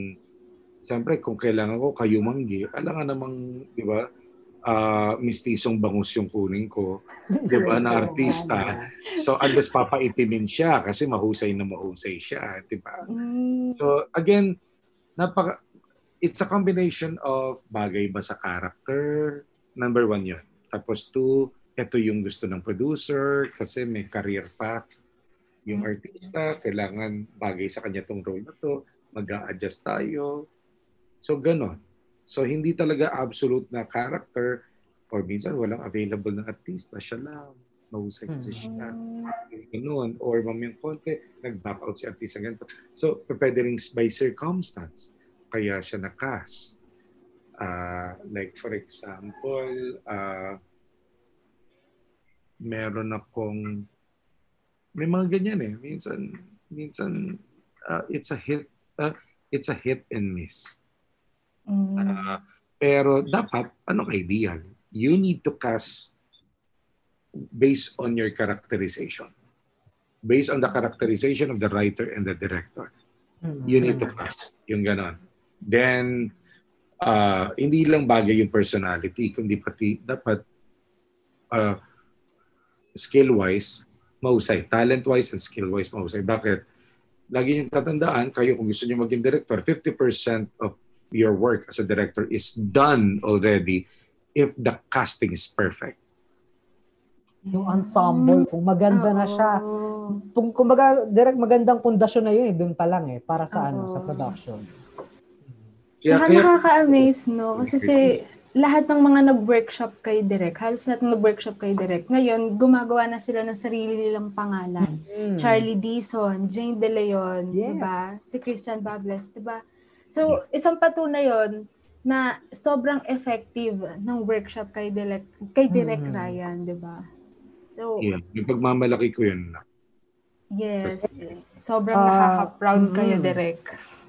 Siyempre kung kailangan ko kayo manggi, alangan namang, 'di ba? ah mistisong bangus yung kunin ko, 'di ba, na artista. So unless papaitimin siya kasi mahusay na mahusay siya, 'di ba? mm, So again, napaka it's a combination of bagay ba sa character, number one yun. Tapos two, ito yung gusto ng producer kasi may career path. Yung artista, kailangan bagay sa kanya tong role na to, mag adjust tayo. So ganon. So hindi talaga absolute na character or minsan walang available na artista, siya lang. Mahusay kasi siya mm, ganun. Or mamayang konti, nag-back out si artista ganito. So, pwede rin by circumstance. Kaya siya na-cast. Ah, like for example, ah meron akong may mga ganyan eh. Minsan, minsan ah, it's a hit ah, it's a hit and miss. mm, Ah, pero dapat, anong ideal? You need to cast based on your characterization. Based on the characterization of the writer and the director. Mm. You need to cast. Yung ganon. Then, uh, hindi lang bagay yung personality, kundi pati dapat uh, skill-wise, mahusay. Talent-wise and skill-wise, mahusay. Bakit? Lagi niyong tatandaan, kayo kung gusto niyo maging director, 50% of your work as a director is done already if the casting is perfect. Yung ensemble, kung maganda na siya. oo. Kung kumbaga, direct magandang pundasyon na yun eh, doon pa lang eh, para sa ano, sa production. Tsaka nakaka-amaze, no? Kasi si, lahat ng mga nag-workshop kay Direk, halos lahat ng nag-workshop kay Direk, ngayon, gumagawa na sila ng sarili nilang pangalan. Mm. Charlie Dison, Jane De Leon, Yes. di ba? Si Christian Bables, di ba? So, isang patunay yon na sobrang effective ng workshop kay Direk, kay Direk Mm. Ryan, di ba? So, Yeah, yung pagmamalaki ko yun. yes. Sobrang Ah, nakaka-proud kayo, mm. Direk.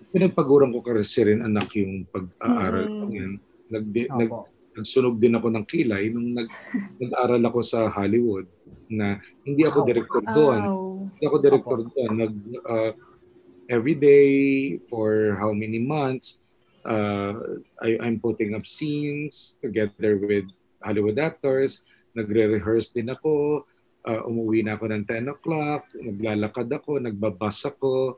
Pinagpaguran ko kasi rin anak yung pag-aaral ko Mm. yan. Nag, nag, Opo. nagsunog din ako ng kilay nung nag, nag-aral ako sa Hollywood na hindi ako Wow. director doon. Hindi ako director doon. Nag, uh, every day for how many months, uh, I, I'm putting up scenes together with Hollywood actors. Nagre-rehearse din ako. Uh, umuwi na ako ng 10 o'clock. Naglalakad ako. Nagbabas ako.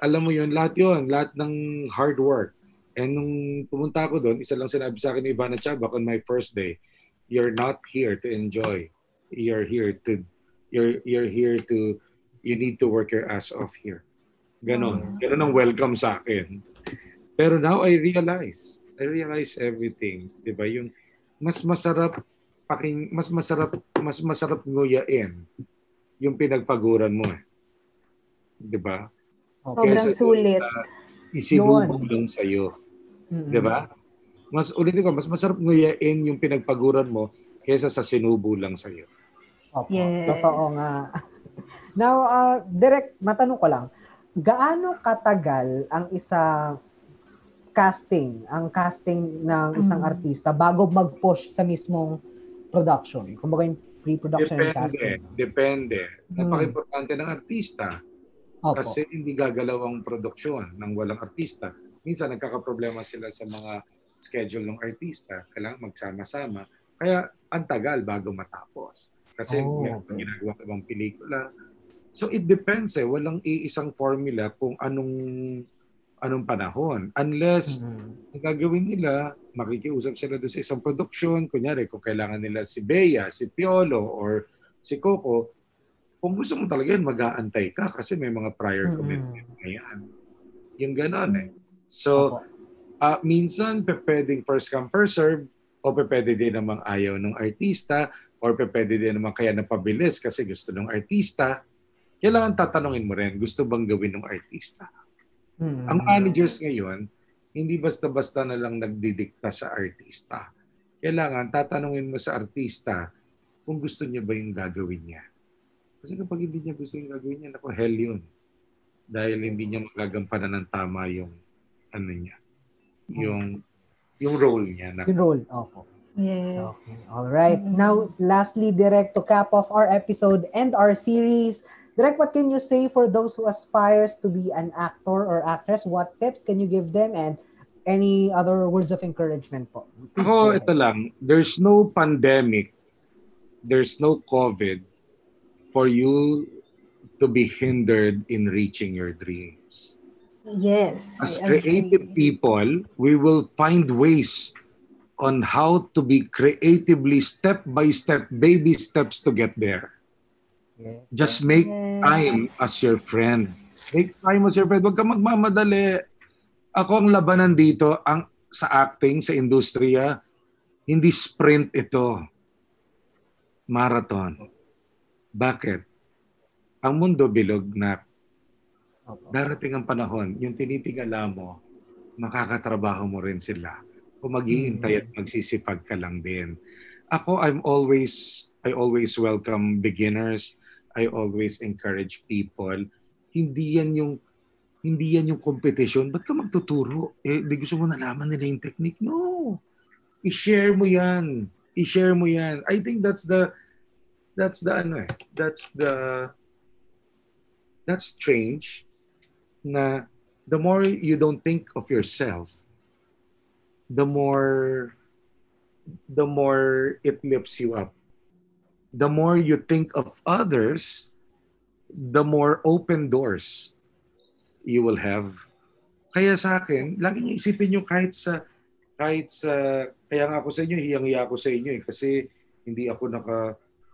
Alam mo yun, lahat yun. Lahat ng hard work. And nung pumunta ako doon, isa lang sinabi sa akin ni Ivana Chabak on my first day, you're not here to enjoy. You're here to, you're, you're here to, you need to work your ass off here. Ganon. Ganon ang welcome sa akin. Pero now I realize, I realize everything. Di ba? Yung mas masarap paking, mas masarap, mas masarap nguyain yung pinagpaguran mo eh. Di ba? Sobrang Kesa sulit. na Isinubog lang sa'yo. Mm. Di ba? Mas ulitin ko, mas masarap nguyain yung pinagpaguran mo kaysa sa sinubo lang sa'yo. Opo. Yes. Totoo nga. Now, uh, direct, matanong ko lang, gaano katagal ang isang casting, ang casting ng isang Mm. artista bago mag-push sa mismong production? Kumbaga yung pre-production and Depende. casting. Depende. Hmm. Napaka-importante ng artista Opo. kasi hindi gagalaw ang produksyon ng walang artista. Minsan nagkakaproblema sila sa mga schedule ng artista. Kailangan magsama-sama. Kaya ang tagal bago matapos. Kasi Oh, okay. ginagawa ibang pelikula. So it depends eh. Walang iisang formula kung anong anong panahon. Unless Mhm. ang gagawin nila, makikiusap sila doon sa isang production. Kunyari, kung kailangan nila si Bea, si Piolo, or si Coco, kung gusto mo talaga yun, mag-aantay ka kasi may mga prior Mhm. commitment na yan. Yung ganon eh. So, ah minsan, pwedeng first come, first serve, o pwede din namang ayaw ng artista, or pwede din naman kaya napabilis kasi gusto ng artista. Kailangan tatanungin mo rin, gusto bang gawin ng artista? Mhm. Ang managers ngayon, hindi basta-basta na lang nagdidikta sa artista. Kailangan tatanungin mo sa artista kung gusto niya ba yung gagawin niya. Kasi kapag hindi niya gusto yung gagawin niya, naku, hell yun. Dahil hindi niya magagampanan ng tama yung ano niya. Yung yung role niya. Na, Yung role. Opo. Yes. Okay. All right. Mhm. Now, lastly, direct to cap off our episode and our series. Direct, what can you say for those who aspires to be an actor or actress? What tips can you give them and any other words of encouragement po? Please Ako, ito lang. There's no pandemic. There's no COVID for you to be hindered in reaching your dreams. Yes. As creative people, we will find ways on how to be creatively step by step, baby steps to get there. Yes. Just make Yes. time as your friend. Make time as your friend. Huwag ka magmamadali. Ako ang labanan dito, ang sa acting, sa industriya, hindi sprint ito. Marathon. Bakit? Ang mundo bilog na Opo. darating ang panahon, yung tinitigala mo, makakatrabaho mo rin sila. Kung maghihintay at magsisipag ka lang din. Ako, I'm always, I always welcome beginners. I always encourage people. Hindi yan yung, hindi yan yung competition. Ba't ka magtuturo? Eh, di gusto mo nalaman nila yung technique? No. I-share mo yan. I-share mo yan. I think that's the, that's the ano eh, that's the, that's strange na the more you don't think of yourself, the more the more it lifts you up. The more you think of others, the more open doors you will have. Kaya sa akin, lagi niyo isipin niyo kahit sa kahit sa kaya nga ako sa inyo, hiyang-hiya ako sa inyo eh kasi hindi ako naka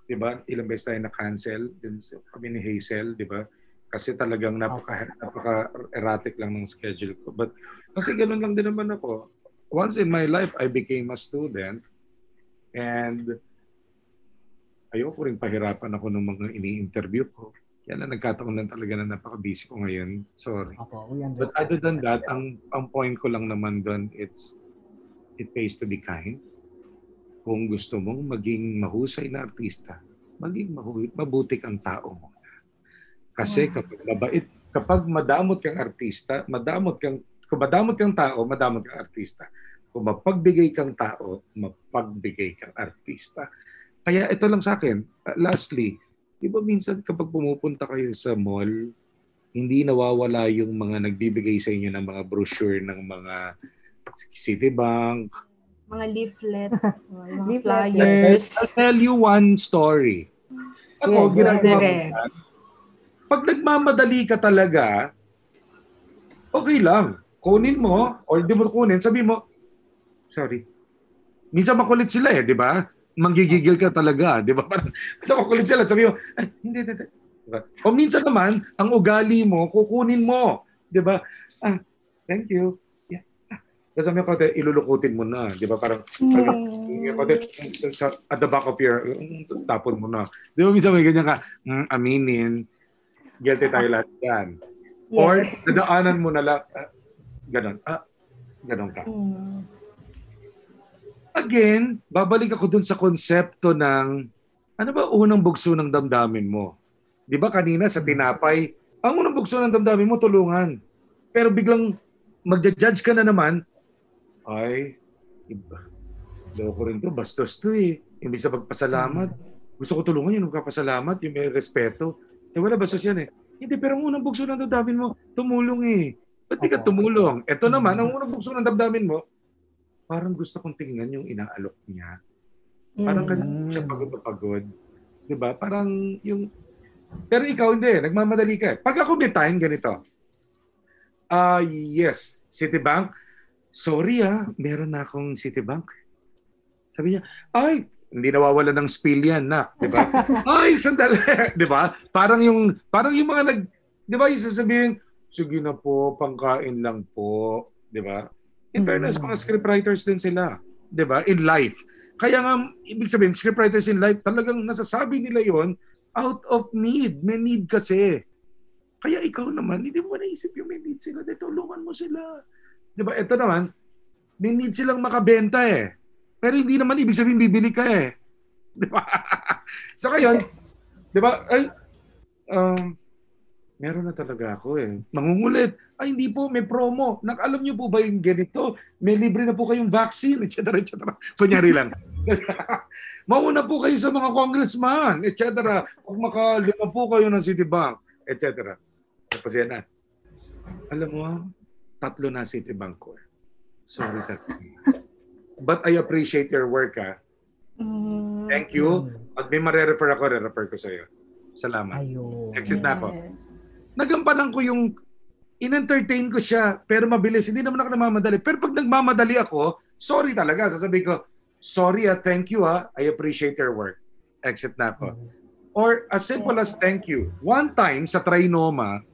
'di ba? Ilang beses tayo na-cancel din sa- kami ni Hazel, 'di ba? Kasi talagang napaka napaka erratic lang ng schedule ko. But kasi ganoon lang din naman ako. Once in my life I became a student and ayoko rin pahirapan ako ng mga ini-interview ko. Kaya lang nagkataon lang talaga na napaka-busy ko ngayon. Sorry. Understand. But other than that, ang ang point ko lang naman doon, it's it pays to be kind. Kung gusto mong maging mahusay na artista, maging mahu- mabuti kang tao mo. Kasi Wow. kapag mabait, kapag madamot kang artista, madamot kang kung madamot kang tao, madamot kang artista. Kung mapagbigay kang tao, mapagbigay kang artista. Kaya ito lang sa akin, uh, lastly, di ba minsan kapag pumupunta kayo sa mall, hindi nawawala yung mga nagbibigay sa inyo ng mga brochure ng mga Citibank. Mga leaflets, mga flyers. I'll tell you one story. Ako, ginagawa ko. Pag nagmamadali ka talaga, okay lang. Kunin mo, or di mo kunin, sabi mo, sorry. Minsan makulit sila eh, di ba? Manggigigil ka talaga, di ba? Parang, makulit sila, sabi mo, ay, hindi, hindi, hindi. Diba? O minsan naman, ang ugali mo, kukunin mo. Di ba? Ah, thank you. Yeah. Ah. Tapos sabi ko, ilulukutin mo na. Di ba? Parang, parang Mm. sa- at the back of your, mm, tapon mo na. Di ba minsan may ganyan ka, mm, aminin, guilty tayo lahat yan. Or, Yes. dadaanan mo na lang, ah, ganon, ah, ganon ka. Mm. Again, babalik ako dun sa konsepto ng, ano ba unang bugso ng damdamin mo? Di ba kanina sa tinapay, ang unang bugso ng damdamin mo, tulungan. Pero biglang magja-judge ka na naman, ay, iba. Loko rin to, bastos to eh. Imbis sa pagpasalamat, gusto ko tulungan yung magpapasalamat, yung may respeto. Eh wala, bastos yan eh. Hindi, pero ang unang bugso ng damdamin mo, tumulong eh. Ba't di ka tumulong? Ito naman, ang unang bugso ng damdamin mo, parang gusto kong tingnan yung inaalok niya. Parang Mm. kanina siya pagod na pagod. 'Di ba? Parang yung Pero ikaw hindi, nagmamadali ka. eh. Pag ako may time, ganito. Ah, yes, Citibank. Sorry ah, meron na akong Citibank. Sabi niya, ay, hindi nawawala ng spill yan na, 'di ba? ay, sandali, 'di ba? Parang yung parang yung mga nag 'di ba, yung sasabihin, sige na po, pangkain lang po, 'di ba? In fairness, mga scriptwriters din sila, 'di ba? In life. Kaya nga ibig sabihin, scriptwriters in life, talagang nasasabi nila 'yon out of need. May need kasi. Kaya ikaw naman, hindi mo naisip yung may need sila. Di tulungan mo sila. Di ba? Ito naman, may need silang makabenta eh. Pero hindi naman ibig sabihin bibili ka eh. Di ba? so ngayon, di ba? Ay, um, meron na talaga ako eh. Mangungulit. Ay, hindi po, may promo. Nak, alam niyo po ba yung ganito? May libre na po kayong vaccine, etc. etc. Kunyari lang. Mauna po kayo sa mga congressman, etc. Kung makalima po kayo ng Citibank, etc. Tapos yan na. Alam mo, tatlo na Citibank ko. eh. Sorry, tatlo. But I appreciate your work, ha. Mm, Thank you. Pag may mare-refer ako, re-refer ko sa iyo. Salamat. Ayun. Exit na ako. yes. Nagampanan ko yung in-entertain ko siya, pero mabilis. Hindi naman ako namamadali. Pero pag nagmamadali ako, sorry talaga. Sasabihin ko, sorry ah, thank you ah, I appreciate your work. Exit na ako. Or as simple as thank you. One time sa Trinoma,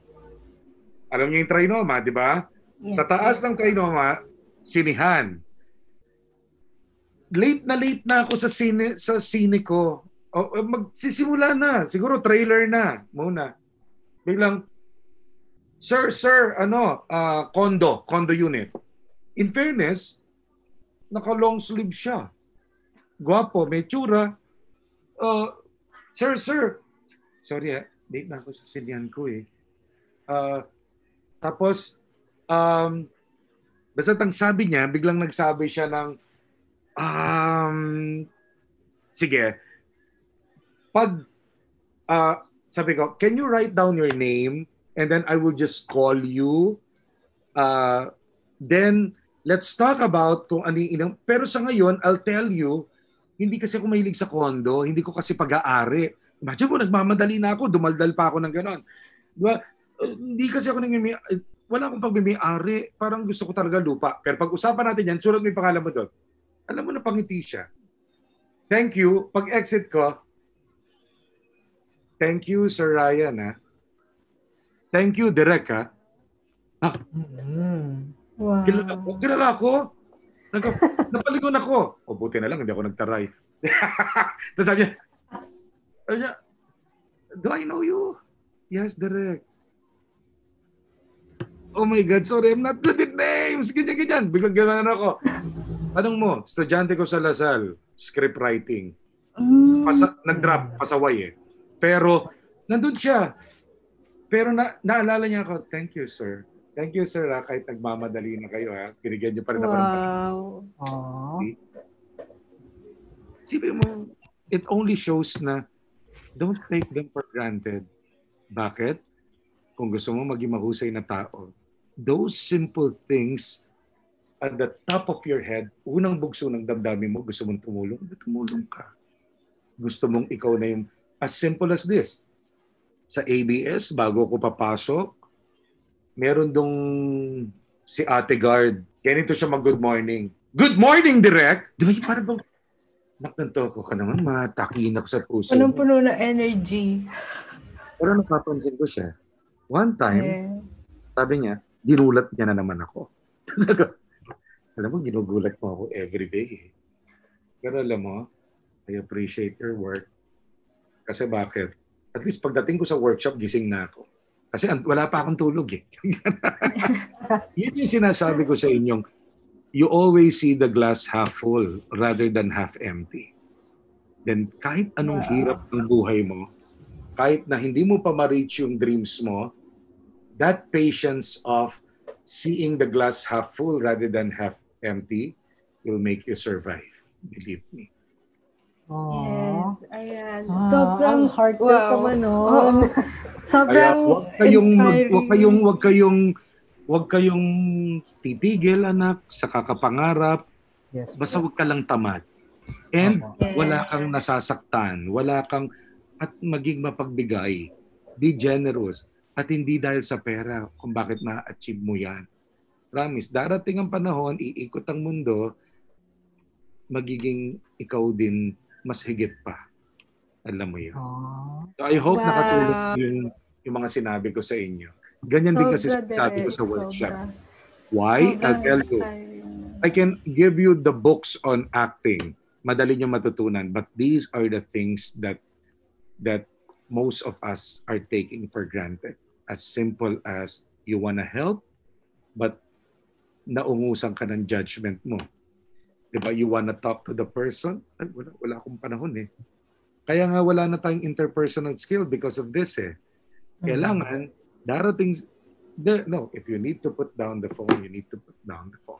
alam niyo yung Trinoma, di ba? Yes, sa taas yes. ng Trinoma, sinihan. Late na late na ako sa sine sa sine ko. O, magsisimula na, siguro trailer na muna. Biglang Sir, sir, ano, ah, condo, condo unit. In fairness, naka long sleeve siya. Gwapo, may tsura. Uh, sir, sir. Sorry ah, late na ako sa sinyan ko eh. Ah, tapos, um, basta ang sabi niya, biglang nagsabi siya ng, um, sige, pag, ah, sabi ko, can you write down your name and then I will just call you. Uh, then, let's talk about kung ano inang... Pero sa ngayon, I'll tell you, hindi kasi ako mahilig sa kondo, hindi ko kasi pag-aari. Imagine mo, nagmamadali na ako, dumaldal pa ako ng ganon. Diba? Uh, hindi kasi ako uh, Wala akong pagmimi-ari. Parang gusto ko talaga lupa. Pero pag-usapan natin yan, sulat mo yung pangalan mo doon. Alam mo na pangiti siya. Thank you. Pag exit ko, thank you, Sir Ryan, ha? Thank you, Direk, ha? Mm. Wow. Kilala ko. Kilala ko. Nag, napaligon ako. O buti na lang, hindi ako nagtaray. Tapos sabi niya, sabi niya, do I know you? Yes, direct. Oh my God, sorry, I'm not good at names. Ganyan, ganyan. Biglang gano'n ako. Anong mo? Estudyante ko sa Lasal, script writing. Mm, Pasa, nag-drop, pasaway eh. Pero, nandun siya. Pero na, naalala niya ako, thank you, sir. Thank you, sir, ha, kahit nagmamadali na kayo, ha. Binigyan niyo pa rin ako ng wow. Aw. Sabi mo, it only shows na don't take them for granted. Bakit? Kung gusto mo maging mahusay na tao, those simple things at the top of your head, unang bugso ng damdamin mo, gusto mong tumulong, tumulong ka. Gusto mong ikaw na yung, as simple as this, sa ABS, bago ko papasok, meron dong si Ate Guard. Ganito siya mag-good morning. Good morning, Direk! Di ba yung parang bang, naknanto ko ka naman, matakin ako sa puso. Punong-puno ng energy. Pero napapansin ko siya. One time, Eh, sabi niya, dinulat niya na naman ako. Alam mo, ginugulat mo ako every day. eh. Pero alam mo, I appreciate your work. Kasi bakit? At least pagdating ko sa workshop, gising na ako. Kasi wala pa akong tulog eh. Yun yung sinasabi ko sa inyong, you always see the glass half full rather than half empty. Then kahit anong hirap ng buhay mo, kahit na hindi mo pa ma-reach yung dreams mo, that patience of seeing the glass half full rather than half empty will make you survive. Believe me. Aw. yes. Ayan. Ah, Sobrang, ang heartfelt wow. naman nun. Oo. Sobrang Kaya wag kayong inspiring. wag kayong wag kayong wag kayong titigil anak sa kakapangarap. Yes. Basta wag ka lang tamad. And. Yes. wala kang nasasaktan, wala kang at maging mapagbigay. Be generous. At hindi dahil sa pera kung bakit ma-achieve mo yan. Promise, darating ang panahon, iikot ang mundo, magiging ikaw din mas higit pa. Alam mo yun. Oh. So I hope Wow. nakatulong yung, yung mga sinabi ko sa inyo. Ganyan din kasi Sobra, sabi ko sa workshop. sobra. Why? I'll Sobrang tell you. I can give you the books on acting. Madali niyo matutunan. But these are the things that that most of us are taking for granted. As simple as you wanna help, but naungusan ka ng judgment mo. Diba? You wanna talk to the person? Ay, wala, wala akong panahon eh. Kaya nga wala na tayong interpersonal skill because of this eh. Kailangan, darating, there, no, if you need to put down the phone, you need to put down the phone.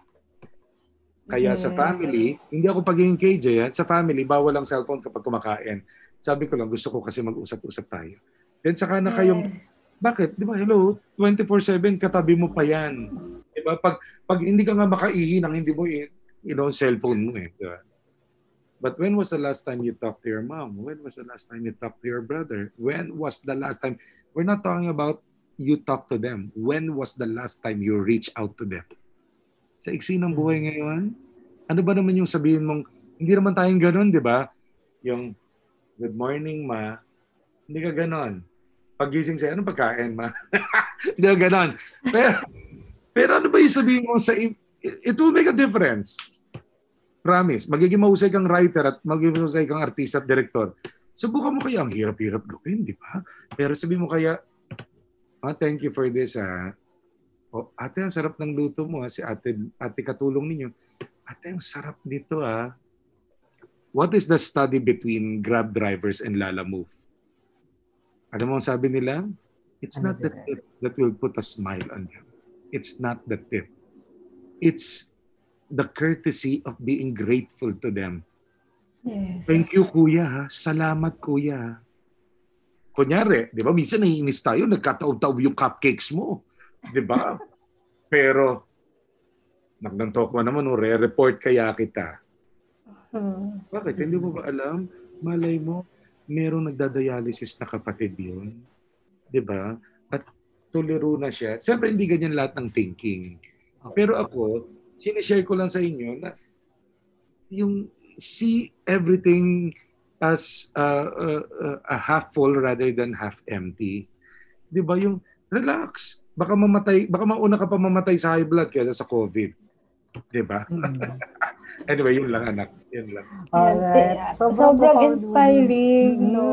Kaya sa Yes. family, hindi ako pagiging KJ, ha? sa family, bawal ang cellphone kapag kumakain. Sabi ko lang, gusto ko kasi mag-usap-usap tayo. Then saka na kayong, bakit? Di ba, hello, 24-7, katabi mo pa yan. Di ba? Pag, pag hindi ka nga makaihi nang hindi mo, i- you know, cellphone mo eh. Di ba? But when was the last time you talked to your mom? When was the last time you talked to your brother? When was the last time? We're not talking about you talk to them. When was the last time you reach out to them? Sa iksi ng buhay ngayon, ano ba naman yung sabihin mong, hindi naman tayong ganun, di ba? Yung, good morning, ma. Hindi ka ganon. Pagising sa'yo, anong pagkain, ma? hindi ka ganon. Pero, pero ano ba yung sabihin mo sa, it, will make a difference. Promise. Magiging mahusay kang writer at magiging mahusay kang artista at director. Subukan mo kaya, ang hirap-hirap gawin, di ba? Pero sabihin mo kaya, ah, thank you for this, ah. O, ate, ang sarap ng luto mo, ah. si ate, ate katulong ninyo. Ate, ang sarap nito, ah. What is the study between Grab drivers and Lala Move? Ano mo ang sabi nila? It's Ano not the nila? tip that will put a smile on them. It's not the tip. It's the courtesy of being grateful to them. Yes. Thank you, kuya. ha. Salamat, kuya. Kunyari, di ba, minsan naiinis tayo, nagkataob-taob yung cupcakes mo. Di ba? Pero, nagdantok mo naman, oh, re-report kaya kita. Hmm. Bakit? Hindi mo ba alam? Malay mo, merong nagdadialysis na kapatid yun. Di ba? Tuliro na siya. Siyempre, hindi ganyan lahat ng thinking. Pero ako, sinishare ko lang sa inyo na yung see everything as uh, uh, uh, a half full rather than half empty. 'Di ba yung relax. Baka mamatay, baka mauna ka pa mamatay sa high blood kaysa sa COVID. 'Di ba? Mm. Anyway, yun lang anak. Yun lang. Alright. Sobrang, Sobrang inspiring, Mm. no?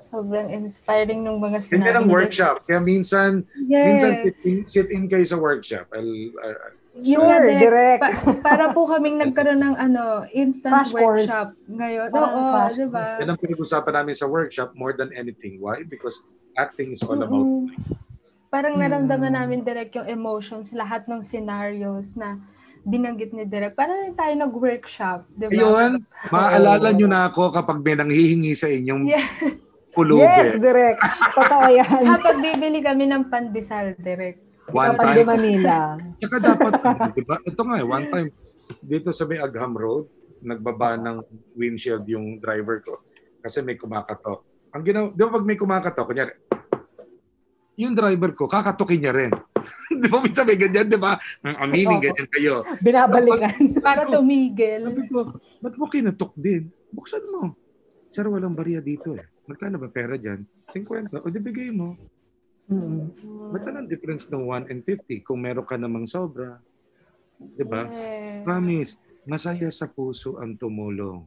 Sobrang inspiring ng mga sinabi ang nila. workshop. Kaya minsan, Yes. minsan sit in, sit in kayo sa workshop. I'll, uh, Yun nga, Sure, direct. direct. Pa- para po kaming nagkaroon ng ano, instant Crash course. workshop ngayon. Parang Oo, crash di ba? yan ang pinag-usapan namin sa workshop more than anything. Why? Because acting is all about Mm-mm. Parang naramdaman namin direct yung emotions, lahat ng scenarios na binanggit ni Direk. Parang tayo nag-workshop, di ba? Ayun, maaalala nyo na ako kapag may nanghihingi sa inyong Yeah. pulubi. Yes, direct. Totoo yan. Kapag bibili kami ng pandesal, Direk. One Ikaw, Pandi time. Manila. Tsaka dapat, di ba? Ito nga eh, one time, dito sa may Agham Road, nagbaba ng windshield yung driver ko kasi may kumakatok. Ang ginawa, di ba pag may kumakatok, kunyari, yung driver ko, kakatukin niya rin. di ba minsan may ganyan, di ba? Ang aminin, Oo. ganyan kayo. Binabalikan. Para tumigil. Sabi ko, ba't mo kinatok din? Buksan mo. Sir, walang barya dito eh. Magkano ba pera dyan? 50. O di bigay mo. Mm. Ba't difference ng 1 and 50 kung meron ka namang sobra? Di ba? Yes. Promise, masaya sa puso ang tumulong.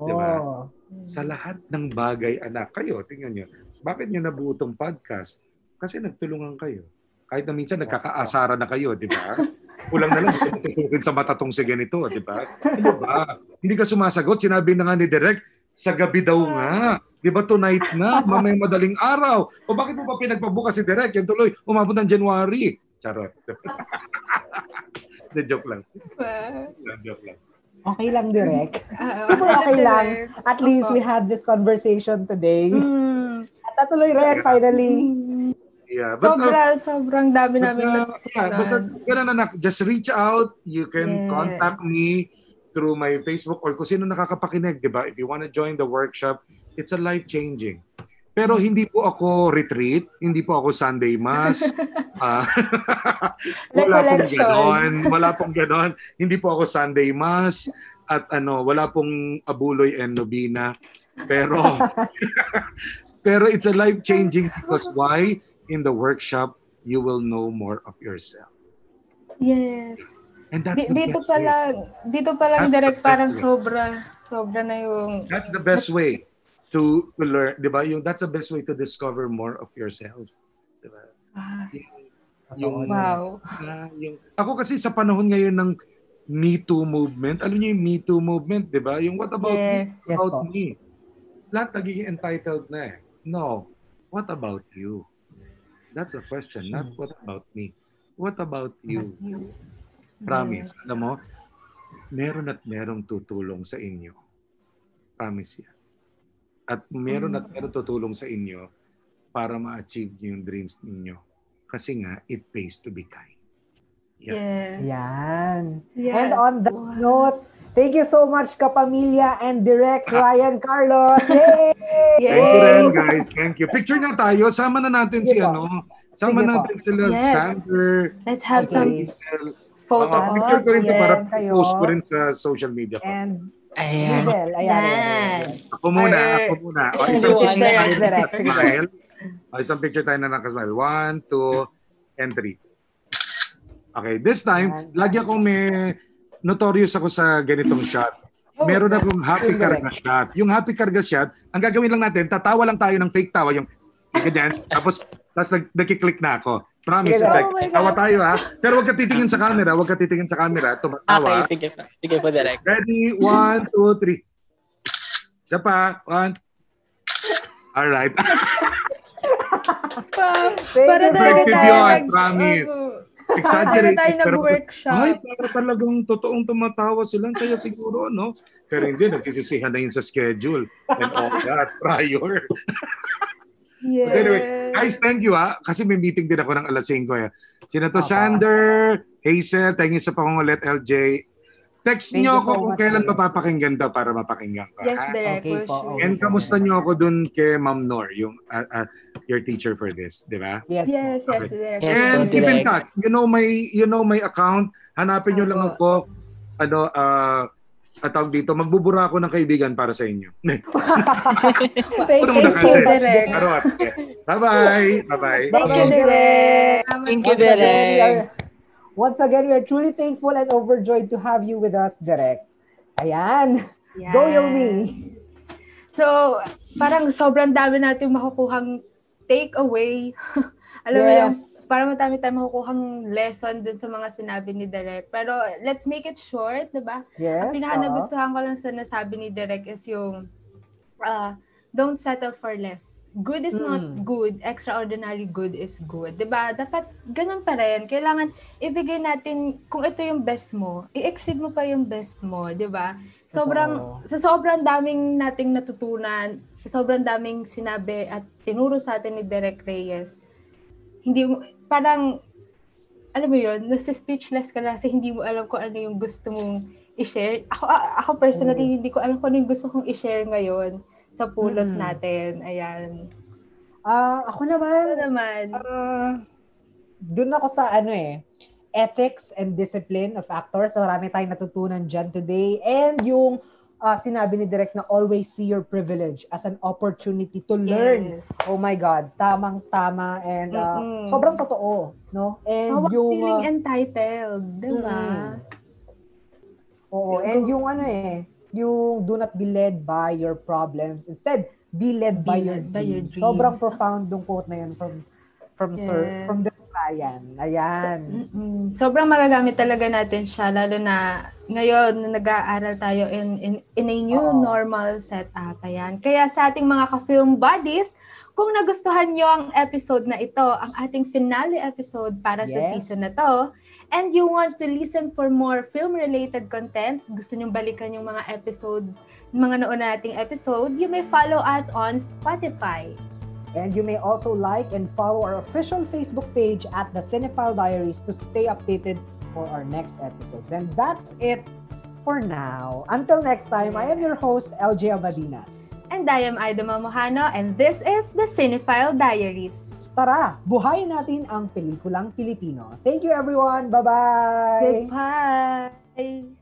Diba? Oh. Sa lahat ng bagay, anak, kayo, tingnan nyo, bakit nyo nabuo tong podcast? Kasi nagtulungan kayo. Kahit na minsan nagkakaasara na kayo, di ba? Kulang na lang, tutukin sa mata tong si ganito, di ba? Di ba? Hindi ka sumasagot, sinabi na nga ni Direk, sa gabi daw nga. Di ba tonight na, mamaya madaling araw. O bakit mo pa pinagpabukas si Direk? Yan tuloy, umabot ng January. Charot. De joke lang. joke lang. Okay lang, direct. Ah, Super okay lang. Direk. At least we had this conversation today. Mm. At natuloy rin, finally. Yeah, but uh, Sobra, sobrang dami namin Basta, yeah, basta natutunan. ganun anak, just reach out. You can Yes. contact me through my Facebook or kung sino nakakapakinig, di ba? If you want to join the workshop, it's a life-changing. Pero hindi po ako retreat, hindi po ako Sunday Mass. Ah, wala pong ganon. Wala pong ganon. Hindi po ako Sunday Mass at ano, wala pong abuloy and nobina. Pero pero it's a life changing because why? In the workshop, you will know more of yourself. Yes. And that's the dito best pa way. lang, dito pa lang That's the direct parang way. sobra, sobra na yung, That's the best way to, to learn, 'di ba? Yung that's the best way to discover more of yourself. 'Di ba? ah, Yung- wow. Ah, yung, ako kasi sa panahon ngayon ng Me Too movement, alam niyo yung Me Too movement, di ba? Yung what about Yes. me? Yes About po. me. Lahat nagiging entitled na eh. No. What about you? That's the question. Not what about me. What about you? Promise. Alam mo, meron at merong tutulong sa inyo. Promise yan. At meron at meron tutulong sa inyo para ma-achieve niyo yung dreams ninyo. Kasi nga, it pays to be kind. Yeah. Yan. Yeah. And on that note, thank you so much kapamilya and direct Ryan Carlos. Yay! Yay! Thank you rin, guys. Thank you. Picture nga tayo. Sama na natin si po. ano. Sama Sige po. natin sila Yes. Sander. Let's have some Hazel. photo Mga picture ko rin yes. para Kayo. post ko rin sa social media ko. And Ayan. Hazel. Ayan. Yan. ayan. Ako muna, Or- ako muna. O, Sige, isang Direct, picture tayo na nakasmile. O, isang picture tayo na nakasmile. One, two, and three. Okay, this time, lagi akong may notorious ako sa ganitong shot. Oh. Meron akong happy karga shot. Yung happy karga shot, ang gagawin lang natin, tatawa lang tayo ng fake tawa, yung ganyan. tapos, tapos nag, nagkiklik na ako. Promise, effect. oh. Tawa tayo ha. Pero huwag ka titingin sa camera, huwag ka titingin sa camera. Okay, Tumatawa. sige po. Sige po, direct. Ready? One, two, three. Isa pa. One. Alright. Pa- para talaga Effective tayo yun, nag... Ano, para Exaggerated. tayo nag-workshop. Ay, para talagang totoong tumatawa sila. Ang Saya siguro, no? Pero hindi, nagkikisihan na yun sa schedule. And all that prior. Yes. Anyway, guys, thank you ha. Kasi may meeting din ako ng alas 5. Eh. Sino to? Sander, Hazel, thank you sa pangungulit, LJ. Text Thank nyo you ako so kung kailan Direk. mapapakinggan daw para mapakinggan ko. Yes, ha? direct. Okay po, okay. And kamusta nyo ako dun kay Ma'am Nor, yung uh, uh, your teacher for this, di ba? Yes. Yes, yes, Okay. direct. Yes, And keep in touch. You know my you know my account. Hanapin nyo lang ako. Ano uh, at tawag dito, magbubura ako ng kaibigan para sa inyo. Thank you. Charot. Bye-bye. Bye-bye. Thank you, direct. Thank you, Once once again, we are truly thankful and overjoyed to have you with us, Direct. Ayan. Go, Yan. Yomi. So, parang sobrang dami natin makukuhang take away. Alam mo Yes. yung parang madami tayong makukuhang lesson dun sa mga sinabi ni Derek. Pero let's make it short, di ba? Yes. Ang pinaka nagustuhan ko lang sa nasabi ni Derek is yung uh, don't settle for less. Good is not Mm. good, extraordinary good is good. ba? Dapat ganun pa rin. Kailangan ibigay natin kung ito yung best mo, i-exceed mo pa yung best mo, ba? Sobrang Totoo. sa sobrang daming nating natutunan, sa sobrang daming sinabi at tinuro sa atin ni Derek Reyes. Hindi mo parang alam mo yun, nasa speechless ka na kasi hindi mo alam kung ano yung gusto mong i-share. Ako, ako personally, hindi ko alam kung ano yung gusto kong i-share ngayon sa pulot Mm. natin. Ayan. Ah, ako Ano naman, naman? ah, dun ako sa ano eh, ethics and discipline of actors. So, marami tayong natutunan dyan today. And yung ah, sinabi ni Direk na always see your privilege as an opportunity to learn. Yes. Oh my God, tamang-tama and ah, Mm-mm. sobrang totoo, no? And So, yung feeling ah, entitled, di ba? Mm. oo, and yung ano eh, yung do not be led by your problems. Instead, be led by, Be your, led by your dreams. Sobrang dreams. profound yung quote na yun from from Sir Yes. from the Ryan. Ayan. Mm-mm. Sobrang magagamit talaga natin siya, lalo na ngayon na nag-aaral tayo in, in, in a new Oo. normal setup. Ayan. Kaya sa ating mga ka-film buddies, kung nagustuhan nyo ang episode na ito, ang ating finale episode para sa Yes. season na to, and you want to listen for more film-related contents, gusto nyo balikan yung mga episode, mga noon nating episode, you may follow us on Spotify. And you may also like and follow our official Facebook page at the Cinephile Diaries to stay updated for our next episodes. And that's it for now. Until next time, I am your host, LJ Abadinas. And And I am Aida Mamuhano and this is the Cinephile Diaries. Tara, buhayin natin ang pelikulang Pilipino. Thank you everyone. Bye-bye. Goodbye!